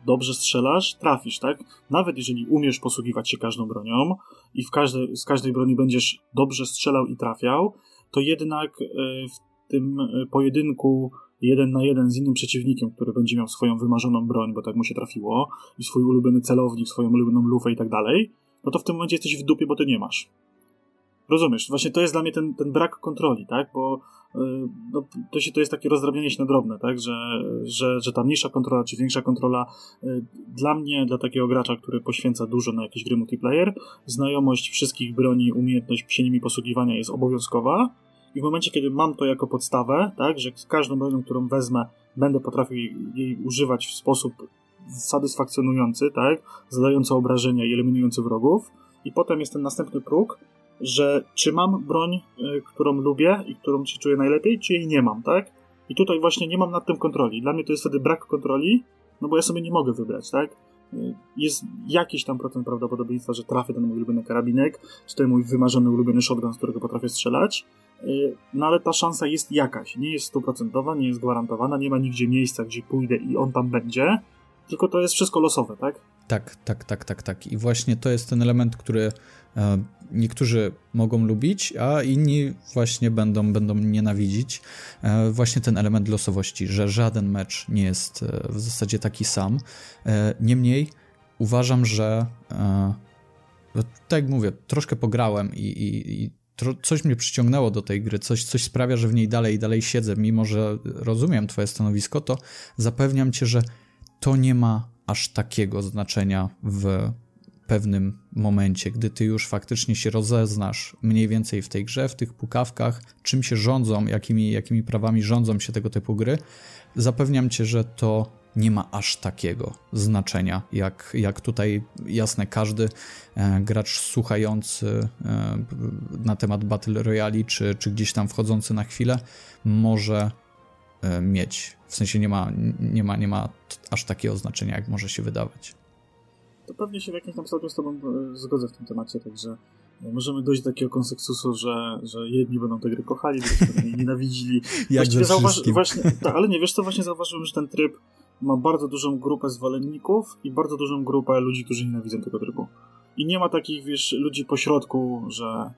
Speaker 1: dobrze strzelasz, trafisz, tak? Nawet jeżeli umiesz posługiwać się każdą bronią i w każdej, z każdej broni będziesz dobrze strzelał i trafiał, to jednak yy, tym pojedynku jeden na jeden z innym przeciwnikiem, który będzie miał swoją wymarzoną broń, bo tak mu się trafiło, i swój ulubiony celownik, swoją ulubioną lufę i tak dalej, no to w tym momencie jesteś w dupie, bo ty nie masz. Rozumiesz? Właśnie to jest dla mnie ten, ten brak kontroli, tak? Bo yy, no, to, się, to jest takie rozdrabnianie się na drobne, tak? Że, że, że ta mniejsza kontrola czy większa kontrola yy, dla mnie, dla takiego gracza, który poświęca dużo na jakieś gry multiplayer, znajomość wszystkich broni, umiejętność się nimi posługiwania jest obowiązkowa, i w momencie, kiedy mam to jako podstawę, tak, że każdą bronią, którą wezmę, będę potrafił jej, jej używać w sposób satysfakcjonujący, tak, zadający obrażenia i eliminujący wrogów, i potem jest ten następny próg, że czy mam broń, y, którą lubię i którą się czuję najlepiej, czy jej nie mam, tak? I tutaj właśnie nie mam nad tym kontroli. Dla mnie to jest wtedy brak kontroli, no bo ja sobie nie mogę wybrać, tak? Y, jest jakiś tam procent prawdopodobieństwa, że trafię ten mój ulubiony karabinek, czy ten mój wymarzony ulubiony shotgun, z którego potrafię strzelać, y, no ale ta szansa jest jakaś. Nie jest stuprocentowa, nie jest gwarantowana, nie ma nigdzie miejsca, gdzie pójdę i on tam będzie, tylko to jest wszystko losowe, tak?
Speaker 2: Tak, tak, tak, tak, tak. I właśnie to jest ten element, który e, niektórzy mogą lubić, a inni właśnie będą, będą nienawidzić. E, właśnie ten element losowości, że żaden mecz nie jest e, w zasadzie taki sam. Niemniej uważam, że no, tak jak mówię, troszkę pograłem i, i, i coś mnie przyciągnęło do tej gry, coś, coś sprawia, że w niej dalej i dalej siedzę, mimo że rozumiem twoje stanowisko, to zapewniam cię, że to nie ma aż takiego znaczenia w pewnym momencie, gdy ty już faktycznie się rozeznasz mniej więcej w tej grze, w tych pukawkach, czym się rządzą, jakimi, jakimi prawami rządzą się tego typu gry, zapewniam cię, że to nie ma aż takiego znaczenia, jak, jak tutaj jasne, każdy e, gracz słuchający e, na temat Battle Royale, czy, czy gdzieś tam wchodzący na chwilę, może mieć. W sensie nie ma, nie ma, nie ma aż takiego znaczenia, jak może się wydawać.
Speaker 1: To pewnie się w jakimś tam stopniu z Tobą e, zgodzę w tym temacie, także e, możemy dojść do takiego konsensusu, że, że jedni będą te gry kochali, drugi będą nienawidzili. [laughs]
Speaker 2: jak zauważ,
Speaker 1: właśnie, tak, ale nie, wiesz co, właśnie zauważyłem, że ten tryb ma bardzo dużą grupę zwolenników i bardzo dużą grupę ludzi, którzy nienawidzą tego trybu. I nie ma takich, wiesz, ludzi pośrodku, że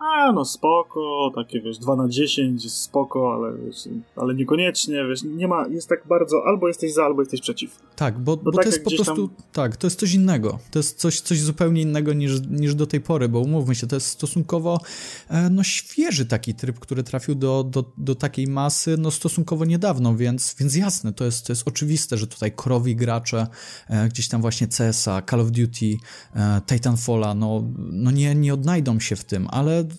Speaker 1: a no spoko, takie wiesz, 2 na 10 jest spoko, ale, wiesz, ale niekoniecznie, wiesz, nie ma, jest tak bardzo, albo jesteś za, albo jesteś przeciw.
Speaker 2: Tak, bo, bo, bo tak to jest po prostu, tam... tak, to jest coś innego, to jest coś, coś zupełnie innego niż, niż do tej pory, bo umówmy się, to jest stosunkowo e, no świeży taki tryb, który trafił do, do, do takiej masy, no stosunkowo niedawno, więc, więc jasne, to jest, to jest oczywiste, że tutaj korowi gracze, e, gdzieś tam właśnie CSa, Call of Duty, e, Titanfalla, no, no nie, nie odnajdą się w tym, ale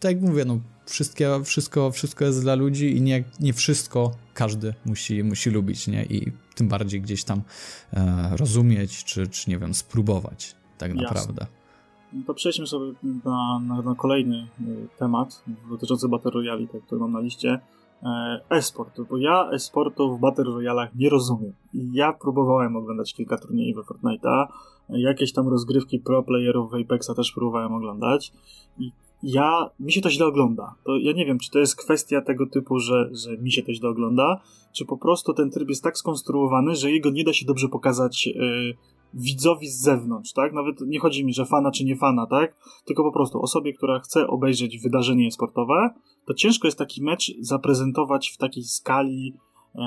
Speaker 2: tak jak mówię, no wszystkie, wszystko, wszystko jest dla ludzi i nie, nie wszystko każdy musi, musi lubić, nie? I tym bardziej gdzieś tam e, rozumieć, czy, czy nie wiem, spróbować tak Jasne. naprawdę.
Speaker 1: No to przejdźmy sobie na, na, na kolejny e, temat dotyczący Battle Royale, tak, który mam na liście. E, e-sport, bo ja e-sportu w Battle Royalach nie rozumiem. Ja próbowałem oglądać kilka turniejów we Fortnite'a, jakieś tam rozgrywki pro playerów w Apexa też próbowałem oglądać i ja, mi się to źle ogląda. To ja nie wiem, czy to jest kwestia tego typu, że, że mi się to źle ogląda, czy po prostu ten tryb jest tak skonstruowany, że jego nie da się dobrze pokazać yy, widzowi z zewnątrz, tak? Nawet nie chodzi mi, że fana czy nie fana, tak? Tylko po prostu osobie, która chce obejrzeć wydarzenie sportowe, to ciężko jest taki mecz zaprezentować w takiej skali e,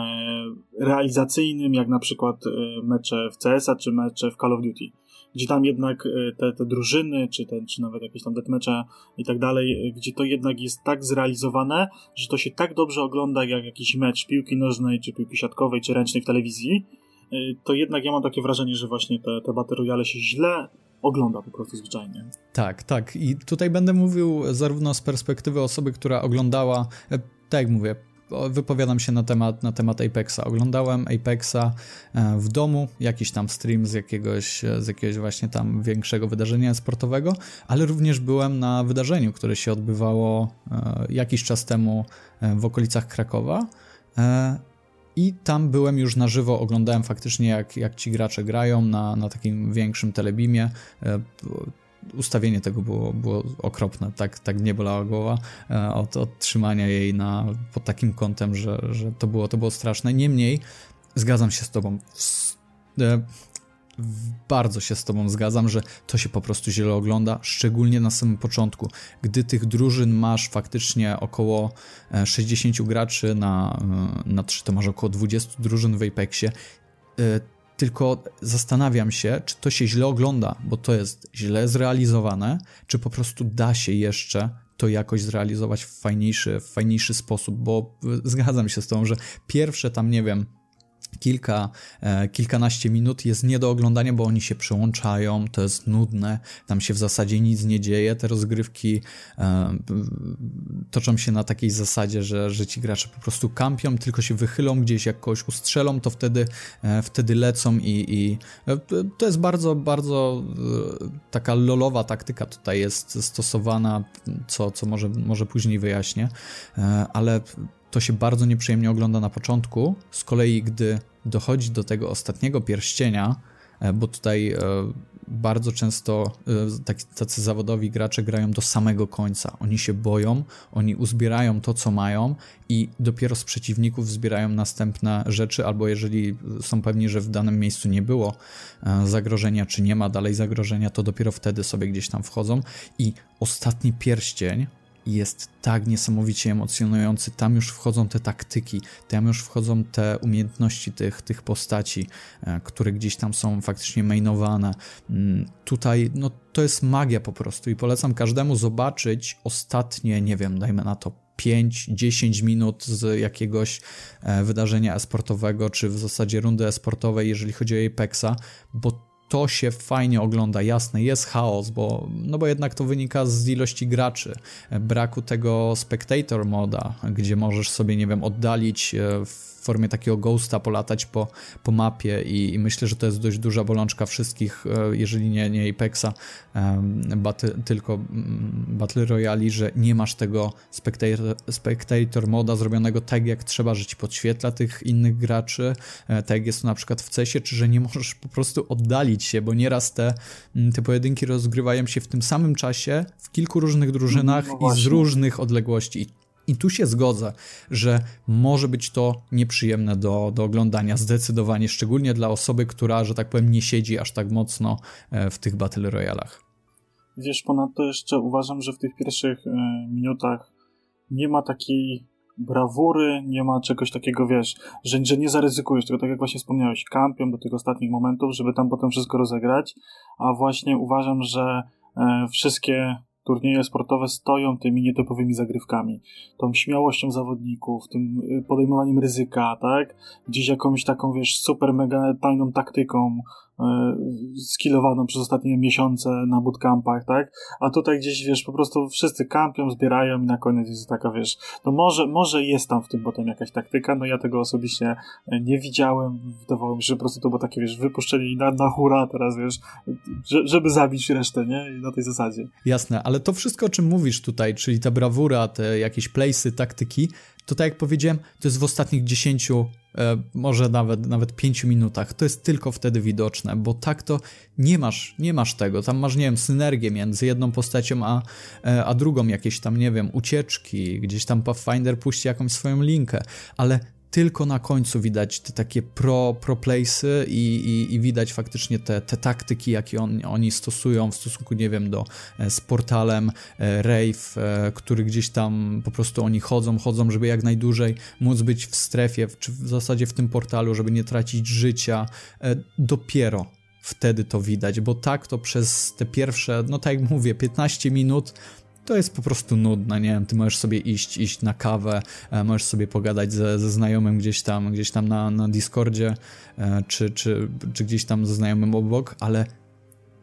Speaker 1: realizacyjnym, jak na przykład e, mecze w CS-a czy mecze w Call of Duty gdzie tam jednak e, te, te drużyny, czy, te, czy nawet jakieś tam deathmatche i tak dalej, e, gdzie to jednak jest tak zrealizowane, że to się tak dobrze ogląda jak jakiś mecz piłki nożnej, czy piłki siatkowej, czy ręcznej w telewizji, e, to jednak ja mam takie wrażenie, że właśnie te, te Battle Royale się źle ogląda po prostu zwyczajnie.
Speaker 2: Tak, tak. I tutaj będę mówił zarówno z perspektywy osoby, która oglądała, tak jak mówię, wypowiadam się na temat, na temat Apexa. Oglądałem Apexa e, w domu, jakiś tam stream z jakiegoś, z jakiegoś właśnie tam większego wydarzenia sportowego, ale również byłem na wydarzeniu, które się odbywało e, jakiś czas temu e, w okolicach Krakowa. I tam byłem już na żywo, oglądałem faktycznie jak, jak ci gracze grają na, na takim większym telebimie ustawienie tego było, było okropne, tak, tak mnie bolała głowa e, od, od trzymania jej na, pod takim kątem, że, że to, było, to było straszne. Niemniej zgadzam się z tobą. E, bardzo się z Tobą zgadzam, że to się po prostu źle ogląda, szczególnie na samym początku, gdy tych drużyn masz faktycznie około 60 e, graczy na, na 3, to masz około 20 drużyn w Apexie. Tylko zastanawiam się, czy to się źle ogląda, bo to jest źle zrealizowane, czy po prostu da się jeszcze to jakoś zrealizować w fajniejszy, w fajniejszy sposób, bo zgadzam się z tą, że pierwsze tam, nie wiem, kilka, e, kilkanaście minut jest nie do oglądania, bo oni się przełączają, to jest nudne, tam się w zasadzie nic nie dzieje, te rozgrywki e, toczą się na takiej zasadzie, że, że ci gracze po prostu kampią, tylko się wychylą gdzieś, jak kogoś ustrzelą, to wtedy, e, wtedy lecą i, i to jest bardzo, bardzo taka lolowa taktyka tutaj jest stosowana, co, co może, może później wyjaśnię, ale to się bardzo nieprzyjemnie ogląda na początku. Z kolei, gdy dochodzi do tego ostatniego pierścienia, e, bo tutaj e, bardzo często e, tacy zawodowi gracze grają do samego końca. Oni się boją, oni uzbierają to, co mają i dopiero z przeciwników zbierają następne rzeczy, albo jeżeli są pewni, że w danym miejscu nie było zagrożenia, czy nie ma dalej zagrożenia, to dopiero wtedy sobie gdzieś tam wchodzą. I ostatni pierścień jest tak niesamowicie emocjonujący. Tam już wchodzą te taktyki, tam już wchodzą te umiejętności tych, tych postaci, e, które gdzieś tam są faktycznie mainowane. Mm, tutaj, no to jest magia po prostu i polecam każdemu zobaczyć ostatnie, nie wiem, dajmy na to 5-10 minut z jakiegoś e, wydarzenia esportowego, czy w zasadzie rundy esportowej, jeżeli chodzi o Apexa, bo to się fajnie ogląda. Jasne, jest chaos, bo, no bo jednak to wynika z ilości graczy, braku tego spectator moda, gdzie możesz sobie, nie wiem, oddalić e, w formie takiego ghosta polatać po, po mapie i, i myślę, że to jest dość duża bolączka wszystkich, e, jeżeli nie, nie Apexa, tylko mm, Battle Royale, że nie masz tego spectator, spectator moda zrobionego tak jak trzeba, że ci podświetla tych innych graczy, e, tak jak jest to na przykład w CESie, czy że nie możesz po prostu oddalić się, bo nieraz te, mm, te pojedynki rozgrywają się w tym samym czasie w kilku różnych drużynach no i z różnych odległości. I tu się zgodzę, że może być to nieprzyjemne do, do oglądania, zdecydowanie, szczególnie dla osoby, która, że tak powiem, nie siedzi aż tak mocno e, w tych Battle Royalach.
Speaker 1: Wiesz, ponadto jeszcze uważam, że w tych pierwszych e, minutach nie ma takiej brawury, nie ma czegoś takiego, wiesz, że, że nie zaryzykujesz, tylko tak jak właśnie wspomniałeś, kampią do tych ostatnich momentów, żeby tam potem wszystko rozegrać, a właśnie uważam, że e, wszystkie turnieje sportowe stoją tymi nietypowymi zagrywkami, tą śmiałością zawodników, tym y, podejmowaniem ryzyka, tak? Gdzieś jakąś taką, wiesz, super mega tajną taktyką, skillowaną przez ostatnie miesiące na bootcampach, tak? A tutaj gdzieś, wiesz, po prostu wszyscy kampią, zbierają i na koniec jest taka, wiesz, no może, może jest tam w tym potem jakaś taktyka, no ja tego osobiście nie widziałem, wydawało mi się, że po prostu to było takie, wiesz, wypuszczenie na, na hura teraz, wiesz, żeby zabić resztę, nie? I na tej zasadzie.
Speaker 2: Jasne, ale to wszystko, o czym mówisz tutaj, czyli ta brawura, te jakieś playsy, taktyki, to tak jak powiedziałem, to jest w ostatnich 10, e, może nawet, nawet 5 minutach. To jest tylko wtedy widoczne, bo tak to nie masz, nie masz tego. Tam masz, nie wiem, synergię między jedną postacią a, e, a drugą, jakieś tam, nie wiem, ucieczki, gdzieś tam Pathfinder puści jakąś swoją linkę, ale tylko na końcu widać te takie pro, pro i, i, i widać faktycznie te, te taktyki, jakie on, oni stosują w stosunku, nie wiem, do e, z portalem e, Rave, e, który gdzieś tam po prostu oni chodzą, chodzą, żeby jak najdłużej móc być w strefie, czy w zasadzie w tym portalu, żeby nie tracić życia. Dopiero wtedy to widać, bo tak to przez te pierwsze, no tak jak mówię, 15 minut to jest po prostu nudne, nie wiem, ty możesz sobie iść, iść na kawę, e, możesz sobie pogadać ze, ze znajomym gdzieś tam, gdzieś tam na, na Discordzie, e, czy, czy, czy gdzieś tam ze znajomym obok, ale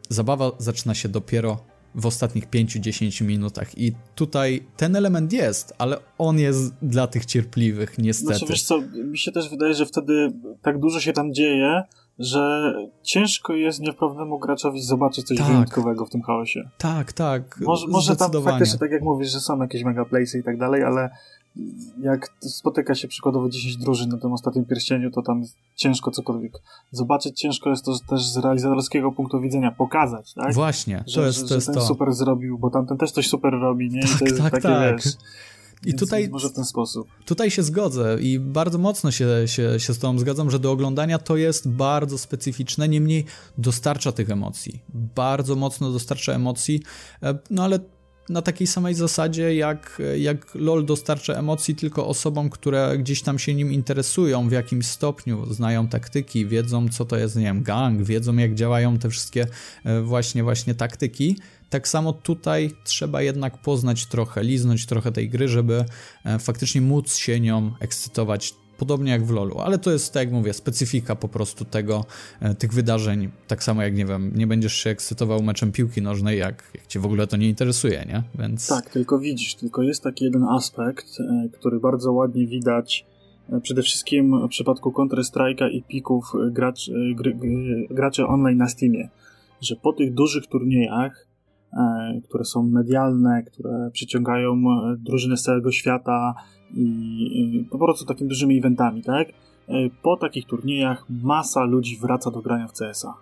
Speaker 2: zabawa zaczyna się dopiero w ostatnich 5-10 minutach i tutaj ten element jest, ale on jest dla tych cierpliwych, niestety.
Speaker 1: Znaczy, wiesz co, mi się też wydaje, że wtedy tak dużo się tam dzieje, że ciężko jest niepewnemu graczowi zobaczyć coś tak. wyjątkowego w tym chaosie.
Speaker 2: Tak, tak.
Speaker 1: Może, może tam faktycznie, tak jak mówisz, że są jakieś mega playsy i tak dalej, ale jak spotyka się przykładowo 10 drużyn na tym ostatnim pierścieniu, to tam ciężko cokolwiek zobaczyć. Ciężko jest to też z realizatorskiego punktu widzenia pokazać, tak?
Speaker 2: Właśnie,
Speaker 1: że,
Speaker 2: to jest,
Speaker 1: że,
Speaker 2: to jest
Speaker 1: że ten
Speaker 2: to.
Speaker 1: super zrobił, bo tamten też coś super robi, nie? I tak, to jest
Speaker 2: tak,
Speaker 1: takie,
Speaker 2: tak.
Speaker 1: wiesz I tutaj, może w ten sposób.
Speaker 2: Tutaj się zgodzę i bardzo mocno się, się, się z Tobą zgadzam, że do oglądania to jest bardzo specyficzne, niemniej dostarcza tych emocji. Bardzo mocno dostarcza emocji, e, no ale na takiej samej zasadzie, jak, jak LOL dostarcza emocji tylko osobom, które gdzieś tam się nim interesują w jakimś stopniu, znają taktyki, wiedzą co to jest, nie wiem, gang, wiedzą jak działają te wszystkie e, właśnie, właśnie taktyki. Tak samo tutaj trzeba jednak poznać trochę, liznąć trochę tej gry, żeby e, faktycznie móc się nią ekscytować podobnie jak w LoLu, ale to jest, tak jak mówię, specyfika po prostu tego, e, tych wydarzeń, tak samo jak, nie wiem, nie będziesz się ekscytował meczem piłki nożnej, jak, jak cię w ogóle to nie interesuje, nie? Więc...
Speaker 1: Tak, tylko widzisz, tylko jest taki jeden aspekt, e, który bardzo ładnie widać Przede wszystkim w przypadku Counter-Strike'a i pików gracz, graczy online na Steamie, że po tych dużych turniejach, które są medialne, które przyciągają drużyny z całego świata, i po prostu takimi dużymi eventami, tak? E, po takich turniejach masa ludzi wraca do grania w CS-a.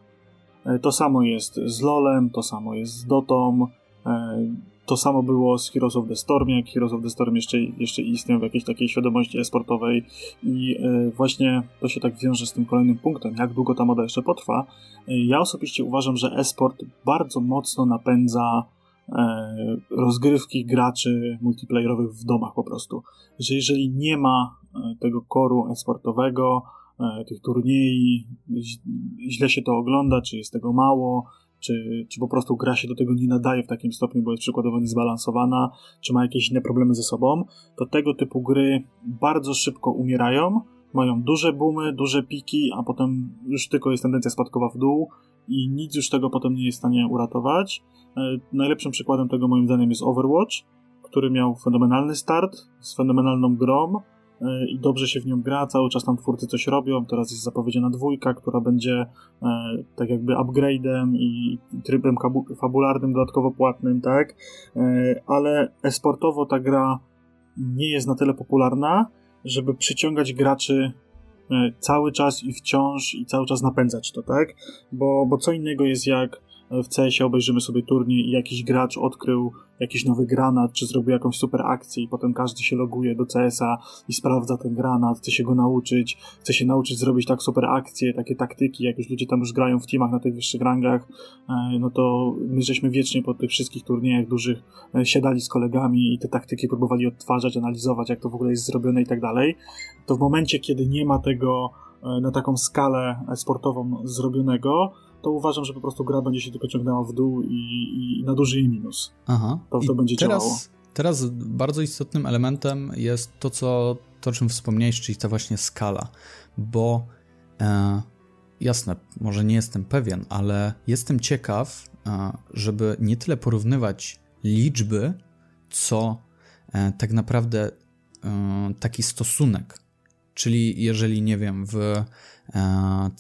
Speaker 1: E, to samo jest z LoLem, to samo jest z Dotą, e, to samo było z Heroes of the Storm, jak Heroes of the Storm jeszcze, jeszcze istniał w jakiejś takiej świadomości esportowej i właśnie to się tak wiąże z tym kolejnym punktem, jak długo ta moda jeszcze potrwa. Ja osobiście uważam, że esport bardzo mocno napędza E, rozgrywki graczy multiplayerowych w domach po prostu. Że jeżeli nie ma e, tego koru esportowego, e, tych turniej, źle się to ogląda, czy jest tego mało, czy, czy po prostu gra się do tego nie nadaje w takim stopniu, bo jest przykładowo niezbalansowana, czy ma jakieś inne problemy ze sobą, to tego typu gry bardzo szybko umierają, mają duże boomy, duże piki, a potem już tylko jest tendencja spadkowa w dół i nic już tego potem nie jest w stanie uratować. E, najlepszym przykładem tego moim zdaniem jest Overwatch, który miał fenomenalny start z fenomenalną grą i dobrze się w nią gra, cały czas tam twórcy coś robią, teraz jest zapowiedziana dwójka, która będzie e, tak jakby upgrade'em i trybem fabularnym dodatkowo płatnym, tak, ale esportowo ta gra nie jest na tyle popularna, żeby przyciągać graczy cały czas i wciąż i cały czas napędzać to, tak? Bo, bo co innego jest jak w CS-ie obejrzymy sobie turniej i jakiś gracz odkrył jakiś nowy granat, czy zrobił jakąś super akcję i potem każdy się loguje do CS-a i sprawdza ten granat, chce się go nauczyć, chce się nauczyć zrobić tak super akcje, takie taktyki, jak już ludzie tam już grają w teamach na tych wyższych rangach, e, no to my żeśmy wiecznie po tych wszystkich turniejach dużych e, siadali z kolegami i te taktyki próbowali odtwarzać, analizować, jak to w ogóle jest zrobione i tak dalej. To w momencie, kiedy nie ma tego e, na taką skalę sportową zrobionego, to uważam, że po prostu gra będzie się tylko ciągnęła w dół i, i na duży jej minus. Aha. To, to będzie
Speaker 2: teraz,
Speaker 1: działało.
Speaker 2: Teraz bardzo istotnym elementem jest to, co, to, o czym wspomniałeś, czyli ta właśnie skala, bo e, jasne, może nie jestem pewien, ale jestem ciekaw, e, żeby nie tyle porównywać liczby, co e, tak naprawdę e, taki stosunek. Czyli jeżeli, nie wiem, w e,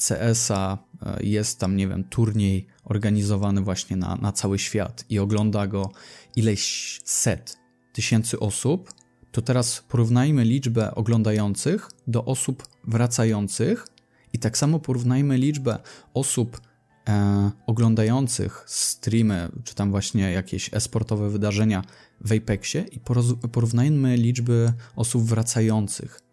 Speaker 2: CS-a E, jest tam, nie wiem, turniej organizowany właśnie na, na cały świat i ogląda go ileś set tysięcy osób, to teraz porównajmy liczbę oglądających do osób wracających i tak samo porównajmy liczbę osób e, oglądających streamy, czy tam właśnie jakieś esportowe wydarzenia w Apexie i porównajmy liczby osób wracających.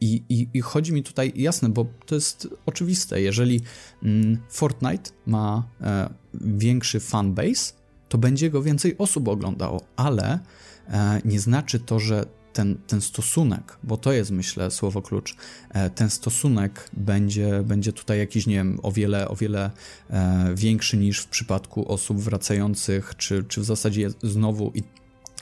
Speaker 2: I, i, I, chodzi mi tutaj, jasne, bo to jest oczywiste, jeżeli mm, Fortnite ma e, większy fanbase, to będzie go więcej osób oglądało, ale e, nie znaczy to, że ten, ten stosunek, bo to jest myślę słowo klucz, e, ten stosunek będzie, będzie tutaj jakiś, nie wiem, o wiele, o wiele e, większy niż w przypadku osób wracających, czy, czy w zasadzie znowu i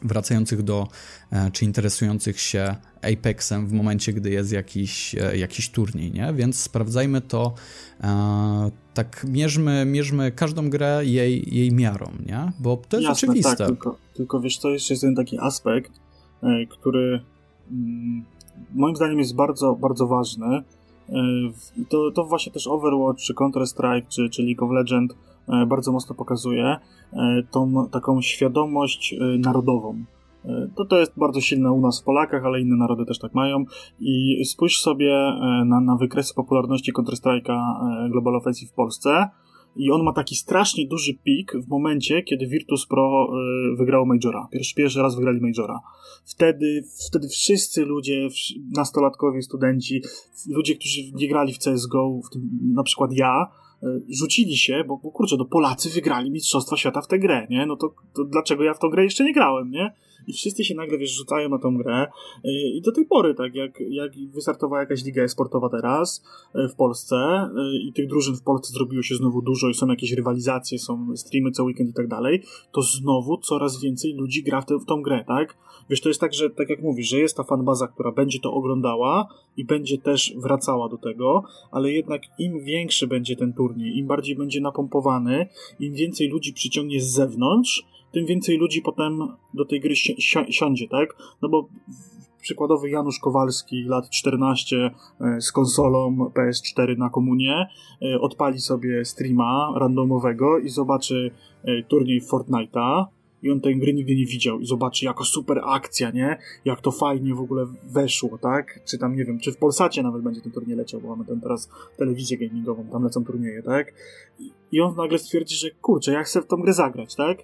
Speaker 2: wracających do, e, czy interesujących się Apexem w momencie, gdy jest jakiś, e, jakiś turniej, nie? Więc sprawdzajmy to, e, tak mierzmy, mierzmy każdą grę jej, jej miarą, nie? Bo to jest Jasne, oczywiste. Tak,
Speaker 1: tylko, tylko wiesz, to jeszcze jest jeden taki aspekt, który mm, moim zdaniem jest bardzo, bardzo ważny. To, to właśnie też Overwatch, czy Counter-Strike, czy, czy League of Legends bardzo mocno pokazuje e, tą taką świadomość e, narodową. To, to jest bardzo silne u nas w Polakach, ale inne narody też tak mają. I spójrz sobie na, na wykresy popularności Counter-Strike'a Global Offensive w Polsce i on ma taki strasznie duży pik w momencie, kiedy Virtus Pro wygrało Majora. Pierwszy, pierwszy raz wygrali Majora. Wtedy, wtedy wszyscy ludzie, nastolatkowie, studenci, ludzie, którzy nie grali w CSGO, w tym na przykład ja, rzucili się, bo, bo kurczę, no Polacy wygrali Mistrzostwa Świata w tę grę, nie? No to, to dlaczego ja w tą grę jeszcze nie grałem, nie? I wszyscy się nagle, wiesz, rzucają na tą grę y, i do tej pory, tak, jak, jak wystartowała jakaś liga sportowa teraz y, w Polsce y, i tych drużyn w Polsce zrobiło się znowu dużo i są jakieś rywalizacje, są streamy co weekend i tak dalej, to znowu coraz więcej ludzi gra w, tę, w tą grę, tak? Wiesz, to jest tak, że tak jak mówisz, że jest ta fanbaza, która będzie to oglądała i będzie też wracała do tego, ale jednak im większy będzie ten turniej, im bardziej będzie napompowany, im więcej ludzi przyciągnie z zewnątrz, tym więcej ludzi potem do tej gry si si siądzie, tak? No bo przykładowy Janusz Kowalski, lat 14, e, z konsolą PS4 na komunie, e, odpali sobie streama randomowego i zobaczy e, turniej Fortnite'a i on tej gry nigdy nie widział i zobaczy jako super akcja, nie? Jak to fajnie w ogóle weszło, tak? Czy tam, nie wiem, czy w Polsacie nawet będzie ten turniej leciał, bo mamy tam teraz telewizję gamingową, tam lecą turnieje, tak? I on nagle stwierdzi, że kurczę, ja chcę w tą grę zagrać, tak?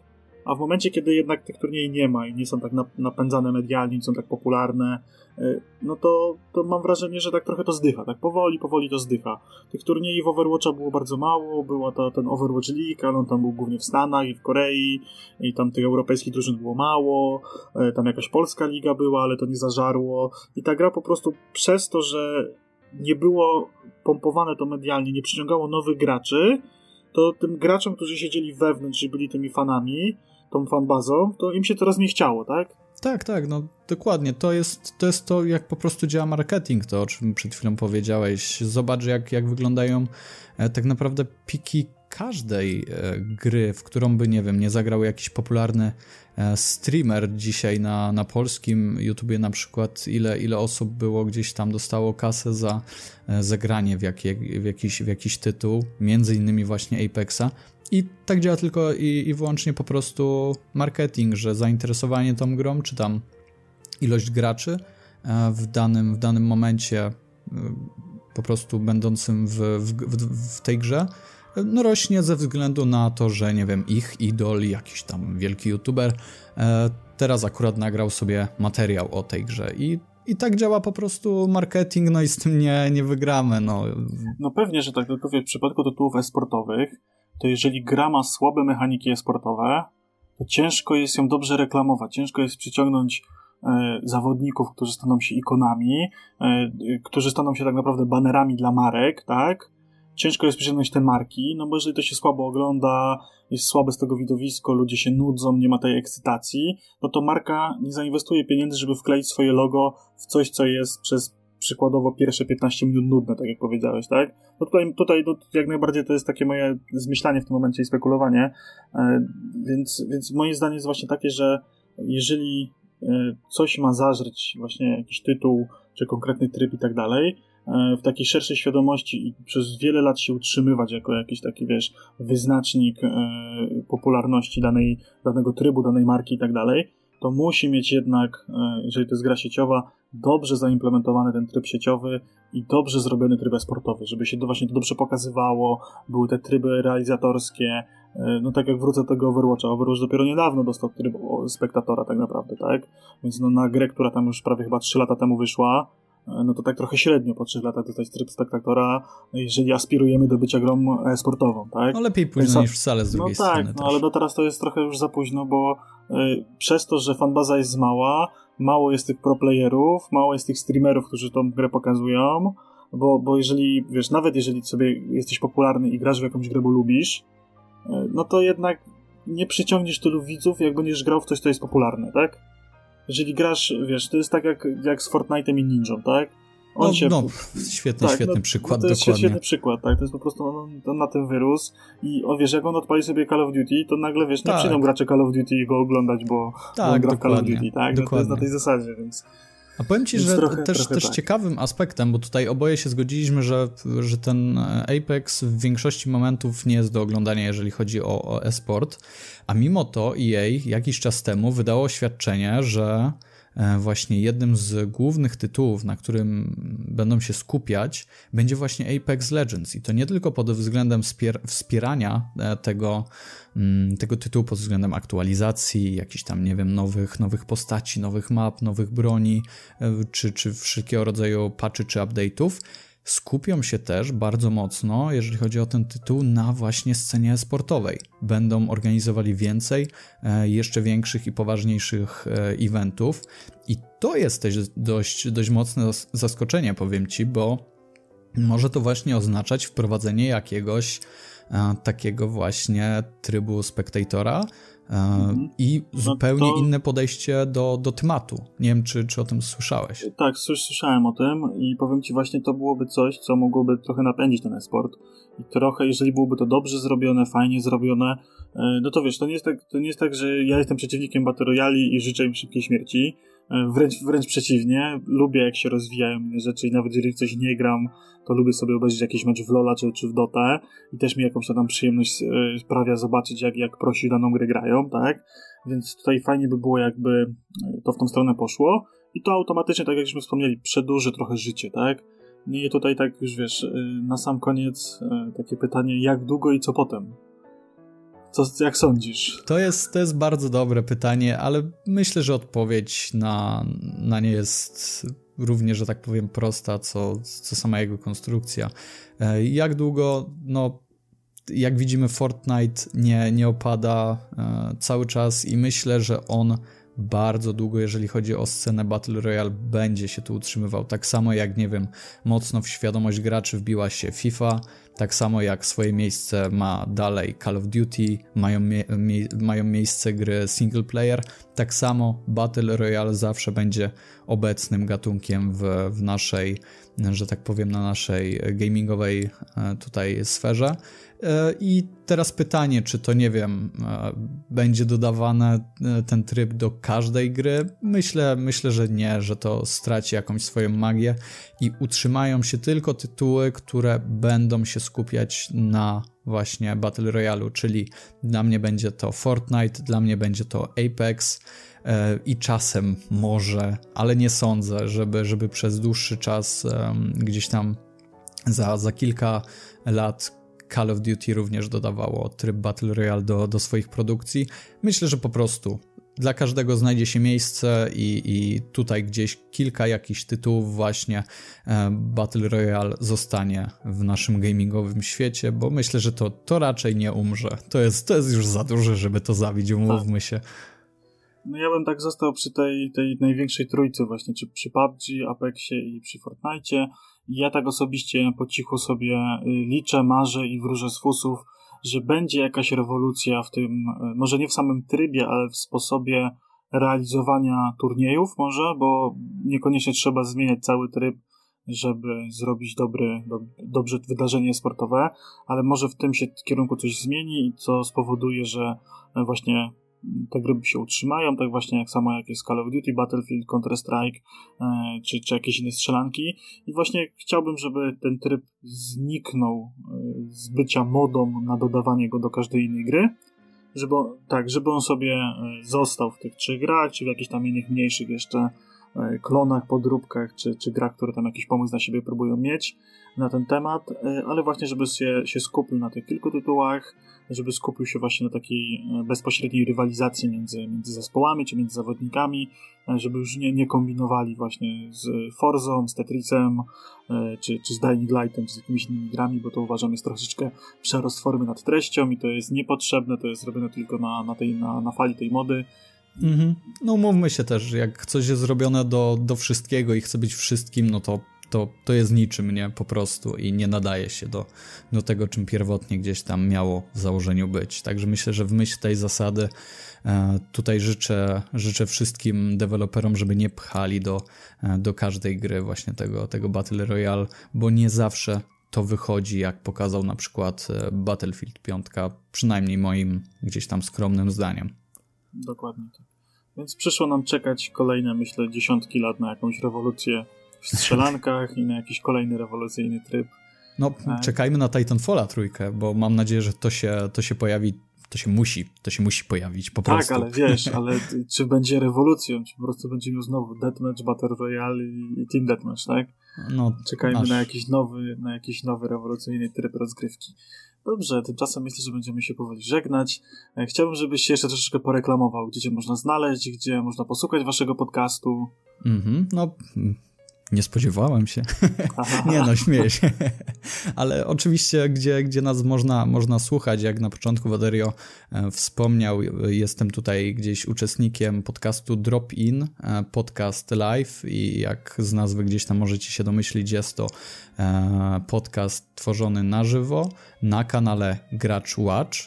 Speaker 1: A w momencie, kiedy jednak tych turniejów nie ma i nie są tak napędzane medialnie, nie są tak popularne, y, no to, to mam wrażenie, że tak trochę to zdycha, tak powoli, powoli to zdycha. Tych turniejów Overwatcha było bardzo mało, była ta, ten Overwatch League, ale on tam był głównie w Stanach i w Korei i tam tych europejskich drużyn było mało, y, tam jakaś polska liga była, ale to nie zażarło i ta gra po prostu przez to, że nie było pompowane to medialnie, nie przyciągało nowych graczy, to tym graczom, którzy siedzieli wewnątrz i byli tymi fanami, tą fanbazą, to im się teraz nie chciało, tak?
Speaker 2: Tak, tak, no dokładnie. To jest, to jest to, jak po prostu działa marketing, to o czym przed chwilą powiedziałeś. Zobacz, jak, jak wyglądają e, tak naprawdę piki każdej e, gry, w którą by, nie wiem, nie zagrał jakiś popularny e, streamer dzisiaj na, na polskim YouTubie na przykład, ile, ile osób było gdzieś tam dostało kasę za zagranie w, jakie, w, jakiś, w jakiś tytuł, między innymi właśnie Apexa, i tak działa tylko i, i wyłącznie po prostu marketing, że zainteresowanie tą grą, czy tam ilość graczy e, w danym, w danym momencie e, po prostu będącym w, w, w, tej grze no rośnie ze względu na to, że nie wiem, ich idol, jakiś tam wielki youtuber e, teraz akurat nagrał sobie materiał o tej grze i i tak działa po prostu marketing, no i z tym nie, nie wygramy. No.
Speaker 1: no pewnie, że tak, tylko w przypadku tytułów e-sportowych to jeżeli gra ma słabe mechaniki esportowe, to ciężko jest ją dobrze reklamować, ciężko jest przyciągnąć e, zawodników, którzy staną się ikonami, e, którzy staną się tak naprawdę banerami dla marek, tak? Ciężko jest przyciągnąć te marki, no bo jeżeli to się słabo ogląda, jest słabe z tego widowisko, ludzie się nudzą, nie ma tej ekscytacji, no to marka nie zainwestuje pieniędzy, żeby wkleić swoje logo w coś, co jest przez przykładowo pierwsze 15 minut nudne, tak jak powiedziałeś, tak? No tutaj, tutaj no, jak najbardziej to jest takie moje zmyślanie w tym momencie i spekulowanie, e, więc, więc moje zdanie jest właśnie takie, że jeżeli e, coś ma zażreć, właśnie jakiś tytuł, czy konkretny tryb i tak dalej, e, w takiej szerszej świadomości i przez wiele lat się utrzymywać jako jakiś taki, wiesz, wyznacznik popularności danej, danego trybu, danej marki i tak dalej, to musi mieć jednak, jeżeli to jest gra sieciowa, dobrze zaimplementowany ten tryb sieciowy i dobrze zrobiony tryb sportowy, żeby się to właśnie to dobrze pokazywało, były te tryby realizatorskie, e, no tak jak wrócę do tego Overwatcha, Overwatch dopiero niedawno dostał tryb spektatora tak naprawdę, tak? Więc no na grę, która tam już prawie chyba 3 lata temu wyszła, e, no to tak trochę średnio po 3 latach dostać tryb spektatora, jeżeli aspirujemy do bycia grą sportową, tak?
Speaker 2: No lepiej późno Więc, niż wcale z drugiej
Speaker 1: no
Speaker 2: strony.
Speaker 1: Tak, no ale no teraz to jest trochę już za późno, bo y, przez to, że fanbaza jest mała, mało jest tych pro-playerów, mało jest tych streamerów, którzy tą grę pokazują, bo, bo jeżeli, wiesz, nawet jeżeli sobie jesteś popularny i grasz w jakąś grę, bo lubisz, e, no to jednak nie przyciągniesz tylu widzów, jak będziesz grał w coś, co jest popularne, tak? Jeżeli grasz, wiesz, to jest tak jak, jak z Fortnite'em i Ninją, tak?
Speaker 2: On no, się... no, świetny, tak, świetny no, przykład,
Speaker 1: To jest
Speaker 2: dokładnie.
Speaker 1: świetny przykład, tak, to jest po prostu, on, on na tym wyrósł i o, wiesz, jak on odpali sobie Call of Duty, to nagle, wiesz, tak. nie przyjdą gracze Call of Duty go oglądać, bo, tak, on gra w Call of Duty, tak? No, to jest na tej zasadzie, więc...
Speaker 2: A powiem ci, że trochę, też, trochę też tak. ciekawym aspektem, bo tutaj oboje się zgodziliśmy, że, że ten Apex w większości momentów nie jest do oglądania, jeżeli chodzi o, o e-sport, a mimo to EA jakiś czas temu wydało oświadczenie, że e, właśnie jednym z głównych tytułów, na którym będą się skupiać, będzie właśnie Apex Legends. I to nie tylko pod względem wspierania e, tego, mm, tego tytułu, pod względem aktualizacji, jakichś tam, nie wiem, nowych, nowych postaci, nowych map, nowych broni, czy, czy wszelkiego rodzaju patchy czy update'ów, skupią się też bardzo mocno, jeżeli chodzi o ten tytuł, na właśnie scenie sportowej. Będą organizowali więcej, e, jeszcze większych i poważniejszych e, eventów. I to jest też dość, dość mocne zaskoczenie, powiem ci, bo może to właśnie oznaczać wprowadzenie jakiegoś e, takiego właśnie trybu spektatora, Mhm. I no zupełnie no to... inne podejście do, do tematu. Nie wiem, czy, czy o tym słyszałeś.
Speaker 1: Tak, słyszałem o tym i powiem Ci właśnie, to byłoby coś, co mogłoby trochę napędzić ten esport. I trochę, jeżeli byłoby to dobrze zrobione, fajnie zrobione, e, no to wiesz, to nie jest tak, to nie jest tak że ja jestem przeciwnikiem Battle Royale i życzę im szybkiej śmierci. E, wręcz, wręcz przeciwnie, lubię jak się rozwijają inne rzeczy i nawet jeżeli coś nie gram, to lubię sobie obejrzeć jakiś mecz w Lola czy, czy w Dotę i też mi jakąś tam przyjemność e, sprawia zobaczyć jak, jak prosi daną grę grają, tak? Więc tutaj fajnie by było jakby e, to w tą stronę poszło i to automatycznie, tak jak żeśmy wspomnieli, przedłuży trochę życie, tak? I tutaj tak już wiesz, na sam koniec takie pytanie, jak długo i co potem? Co, jak sądzisz?
Speaker 2: To jest, to jest bardzo dobre pytanie, ale myślę, że odpowiedź na, na nie jest równie, że tak powiem, prosta, co, co sama jego konstrukcja. E, jak długo? No, jak widzimy, Fortnite nie, nie opada e, cały czas i myślę, że on bardzo długo, jeżeli chodzi o scenę Battle Royale, będzie się tu utrzymywał. Tak samo jak, nie wiem, mocno w świadomość graczy wbiła się FIFA, tak samo jak swoje miejsce ma dalej Call of Duty, mają, mie mają miejsce gry single player, tak samo Battle Royale zawsze będzie obecnym gatunkiem w, w naszej, że tak powiem, na naszej gamingowej e, tutaj sferze. E, I teraz pytanie, czy to nie wiem, e, będzie dodawane ten tryb do każdej gry? Myślę, myślę, że nie, że to straci jakąś swoją magię i utrzymają się tylko tytuły, które będą się skupiać na właśnie Battle Royale, czyli dla mnie będzie to Fortnite, dla mnie będzie to Apex e, i czasem może, ale nie sądzę, żeby, żeby przez dłuższy czas gdzieś tam za, za kilka lat Call of Duty również dodawało tryb Battle Royale do, do swoich produkcji. Myślę, że po prostu dla każdego znajdzie się miejsce i, i tutaj gdzieś kilka jakichś tytułów właśnie e, Battle Royale zostanie w naszym gamingowym świecie, bo myślę, że to, to raczej nie umrze. To jest, to jest już za duże, żeby to zabić, umówmy się.
Speaker 1: No ja bym tak został przy tej, tej największej trójce właśnie, czy przy PUBG, Apexie i przy Fortnite. Ja tak osobiście po cichu sobie y, liczę, marzę i wróżę z fusów, że będzie jakaś rewolucja w tym, e, może nie w samym trybie, ale w sposobie realizowania turniejów może, bo niekoniecznie trzeba zmieniać cały tryb, żeby zrobić dobry, do, dobrze wydarzenie sportowe, ale może w tym się kierunku coś zmieni, co spowoduje, że właśnie te gry się utrzymają, tak właśnie jak samo jak jest Call of Duty, Battlefield, Counter-Strike e, czy, czy jakieś inne strzelanki. I właśnie chciałbym, żeby ten tryb zniknął e, z bycia modą na dodawanie go do każdej innej gry, żeby, tak, żeby on sobie e, został w tych trzech grach, czy w jakichś tam innych mniejszych jeszcze klonach, podróbkach, czy, czy grach, które tam jakiś pomysł na siebie próbują mieć na ten temat, ale właśnie, żeby się, się skupił na tych kilku tytułach, żeby skupił się właśnie na takiej e, bezpośredniej rywalizacji między, między zespołami czy między zawodnikami, e, żeby już nie, nie kombinowali właśnie z Forzą, z Tetrisem, e, czy, czy z Dying Lightem, czy z jakimiś innymi grami, bo to uważam jest troszeczkę przerost formy nad treścią i to jest niepotrzebne, to jest robione tylko na, na, tej, na, na fali tej mody.
Speaker 2: Mhm. No mówmy się też, jak coś jest zrobione do, do wszystkiego i chce być wszystkim, no to to, to jest niczym, nie? Po prostu i nie nadaje się do, do tego, czym pierwotnie gdzieś tam miało w założeniu być. Także myślę, że w myśl tej zasady e, tutaj życzę, życzę wszystkim deweloperom, żeby nie pchali do, e, do każdej gry właśnie tego, tego Battle Royale, bo nie zawsze to wychodzi, jak pokazał na przykład e, Battlefield 5, przynajmniej moim gdzieś tam skromnym zdaniem.
Speaker 1: Dokładnie tak. Więc przyszło nam czekać kolejne, myślę, dziesiątki lat na jakąś rewolucję w strzelankach i na jakiś kolejny rewolucyjny tryb.
Speaker 2: No, tak. czekajmy na Titanfalla trójkę, bo mam nadzieję, że to się, to się pojawi to się musi, to się musi pojawić po
Speaker 1: tak,
Speaker 2: prostu.
Speaker 1: Tak, ale wiesz, ale czy będzie rewolucją, czy po prostu będzie miał znowu Deathmatch, Battle Royale i, i Team Deathmatch, tak? No, Czekajmy masz... na jakiś nowy, na jakiś nowy rewolucyjny tryb rozgrywki. Dobrze, tymczasem myślę, że będziemy się powoli żegnać. E, chciałbym, żebyś się jeszcze troszeczkę poreklamował, gdzie cię można znaleźć, gdzie można posłuchać waszego podcastu.
Speaker 2: Mhm, no nie spodziewałem się. [laughs] nie no, śmieję się. [laughs] Ale oczywiście, gdzie, gdzie nas można, można słuchać, jak na początku Waderio e, wspomniał, jestem tutaj gdzieś uczestnikiem podcastu Drop In, e, podcast live i jak z nazwy gdzieś tam możecie się domyślić, jest to e, podcast tworzony na żywo na kanale Gracz Watch.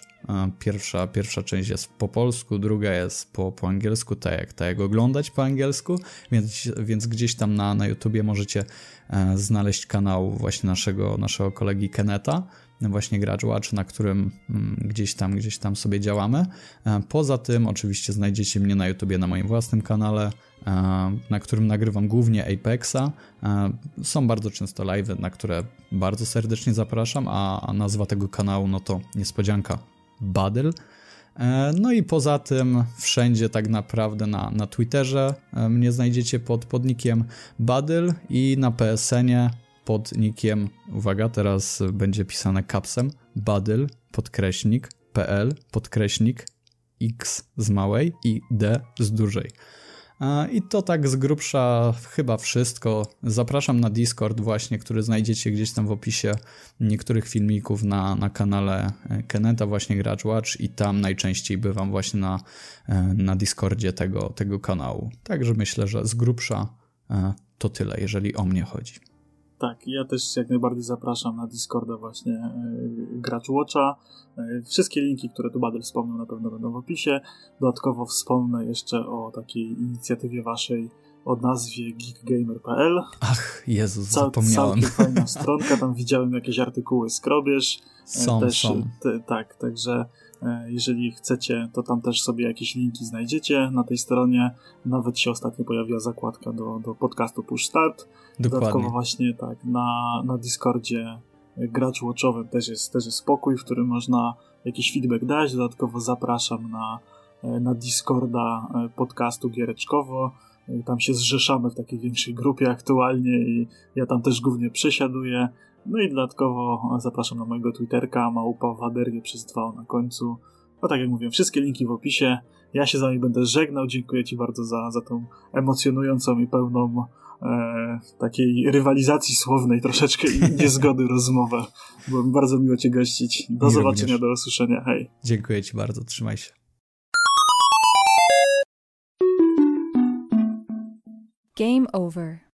Speaker 2: Pierwsza, pierwsza część jest po polsku, druga jest po, po angielsku, tak jak, tak jak oglądać po angielsku, więc, więc gdzieś tam na, na YouTubie możecie e, znaleźć kanał właśnie naszego, naszego kolegi Keneta, właśnie Gracz Watch, na którym mm, gdzieś tam, gdzieś tam sobie działamy. E, poza tym oczywiście znajdziecie mnie na YouTubie na moim własnym kanale, e, na którym nagrywam głównie Apexa. Są bardzo często live, na które bardzo serdecznie zapraszam, a, a nazwa tego kanału no to niespodzianka Badel. E, no i poza tym wszędzie tak naprawdę na, na Twitterze e, mnie znajdziecie pod podnikiem Badel i na PSN-ie pod nikiem, uwaga, teraz będzie pisane kapsem, Badel, podkreśnik, PL, podkreśnik, X z małej i D z dużej. I to tak z grubsza chyba wszystko. Zapraszam na Discord właśnie, który znajdziecie gdzieś tam w opisie niektórych filmików na, na kanale e, Keneta właśnie Gracz Watch i tam najczęściej bywam właśnie na, e, na Discordzie tego, tego kanału. Także myślę, że z grubsza e, to tyle, jeżeli o mnie chodzi.
Speaker 1: Tak, ja też jak najbardziej zapraszam na Discorda właśnie e, Gracz Watcha. E, wszystkie linki, które tu Badel wspomniał, na pewno będą w opisie. Dodatkowo wspomnę jeszcze o takiej inicjatywie waszej o nazwie geekgamer.pl.
Speaker 2: Ach, Jezus, Cał, zapomniałem.
Speaker 1: Całkiem fajna [laughs] stronka, tam widziałem jakieś artykuły skrobierz.
Speaker 2: E, są, też, są.
Speaker 1: Te, tak, także jeżeli chcecie, to tam też sobie jakieś linki znajdziecie na tej stronie. Nawet się ostatnio pojawiła zakładka do, do podcastu Push Start.
Speaker 2: Dokładnie.
Speaker 1: Dodatkowo właśnie tak, na, na Discordzie gracz watchowym też jest, też jest spokój, w którym można jakiś feedback dać. Dodatkowo zapraszam na, e, na Discorda e, podcastu Giereczkowo. Tam się zrzeszamy w takiej większej grupie aktualnie i ja tam też głównie przesiaduję. No i dodatkowo zapraszam na mojego Twitterka, małpa Waderie przez dwa na końcu. No tak jak mówię, wszystkie linki w opisie. Ja się z wami będę żegnał. Dziękuję ci bardzo za, za tą emocjonującą i pełną e, takiej rywalizacji słownej troszeczkę i [laughs] niezgody rozmowę. Było mi bardzo miło cię gościć. Do zobaczenia, również. do usłyszenia. Hej.
Speaker 2: Dziękuję ci bardzo. Trzymaj się. Game over.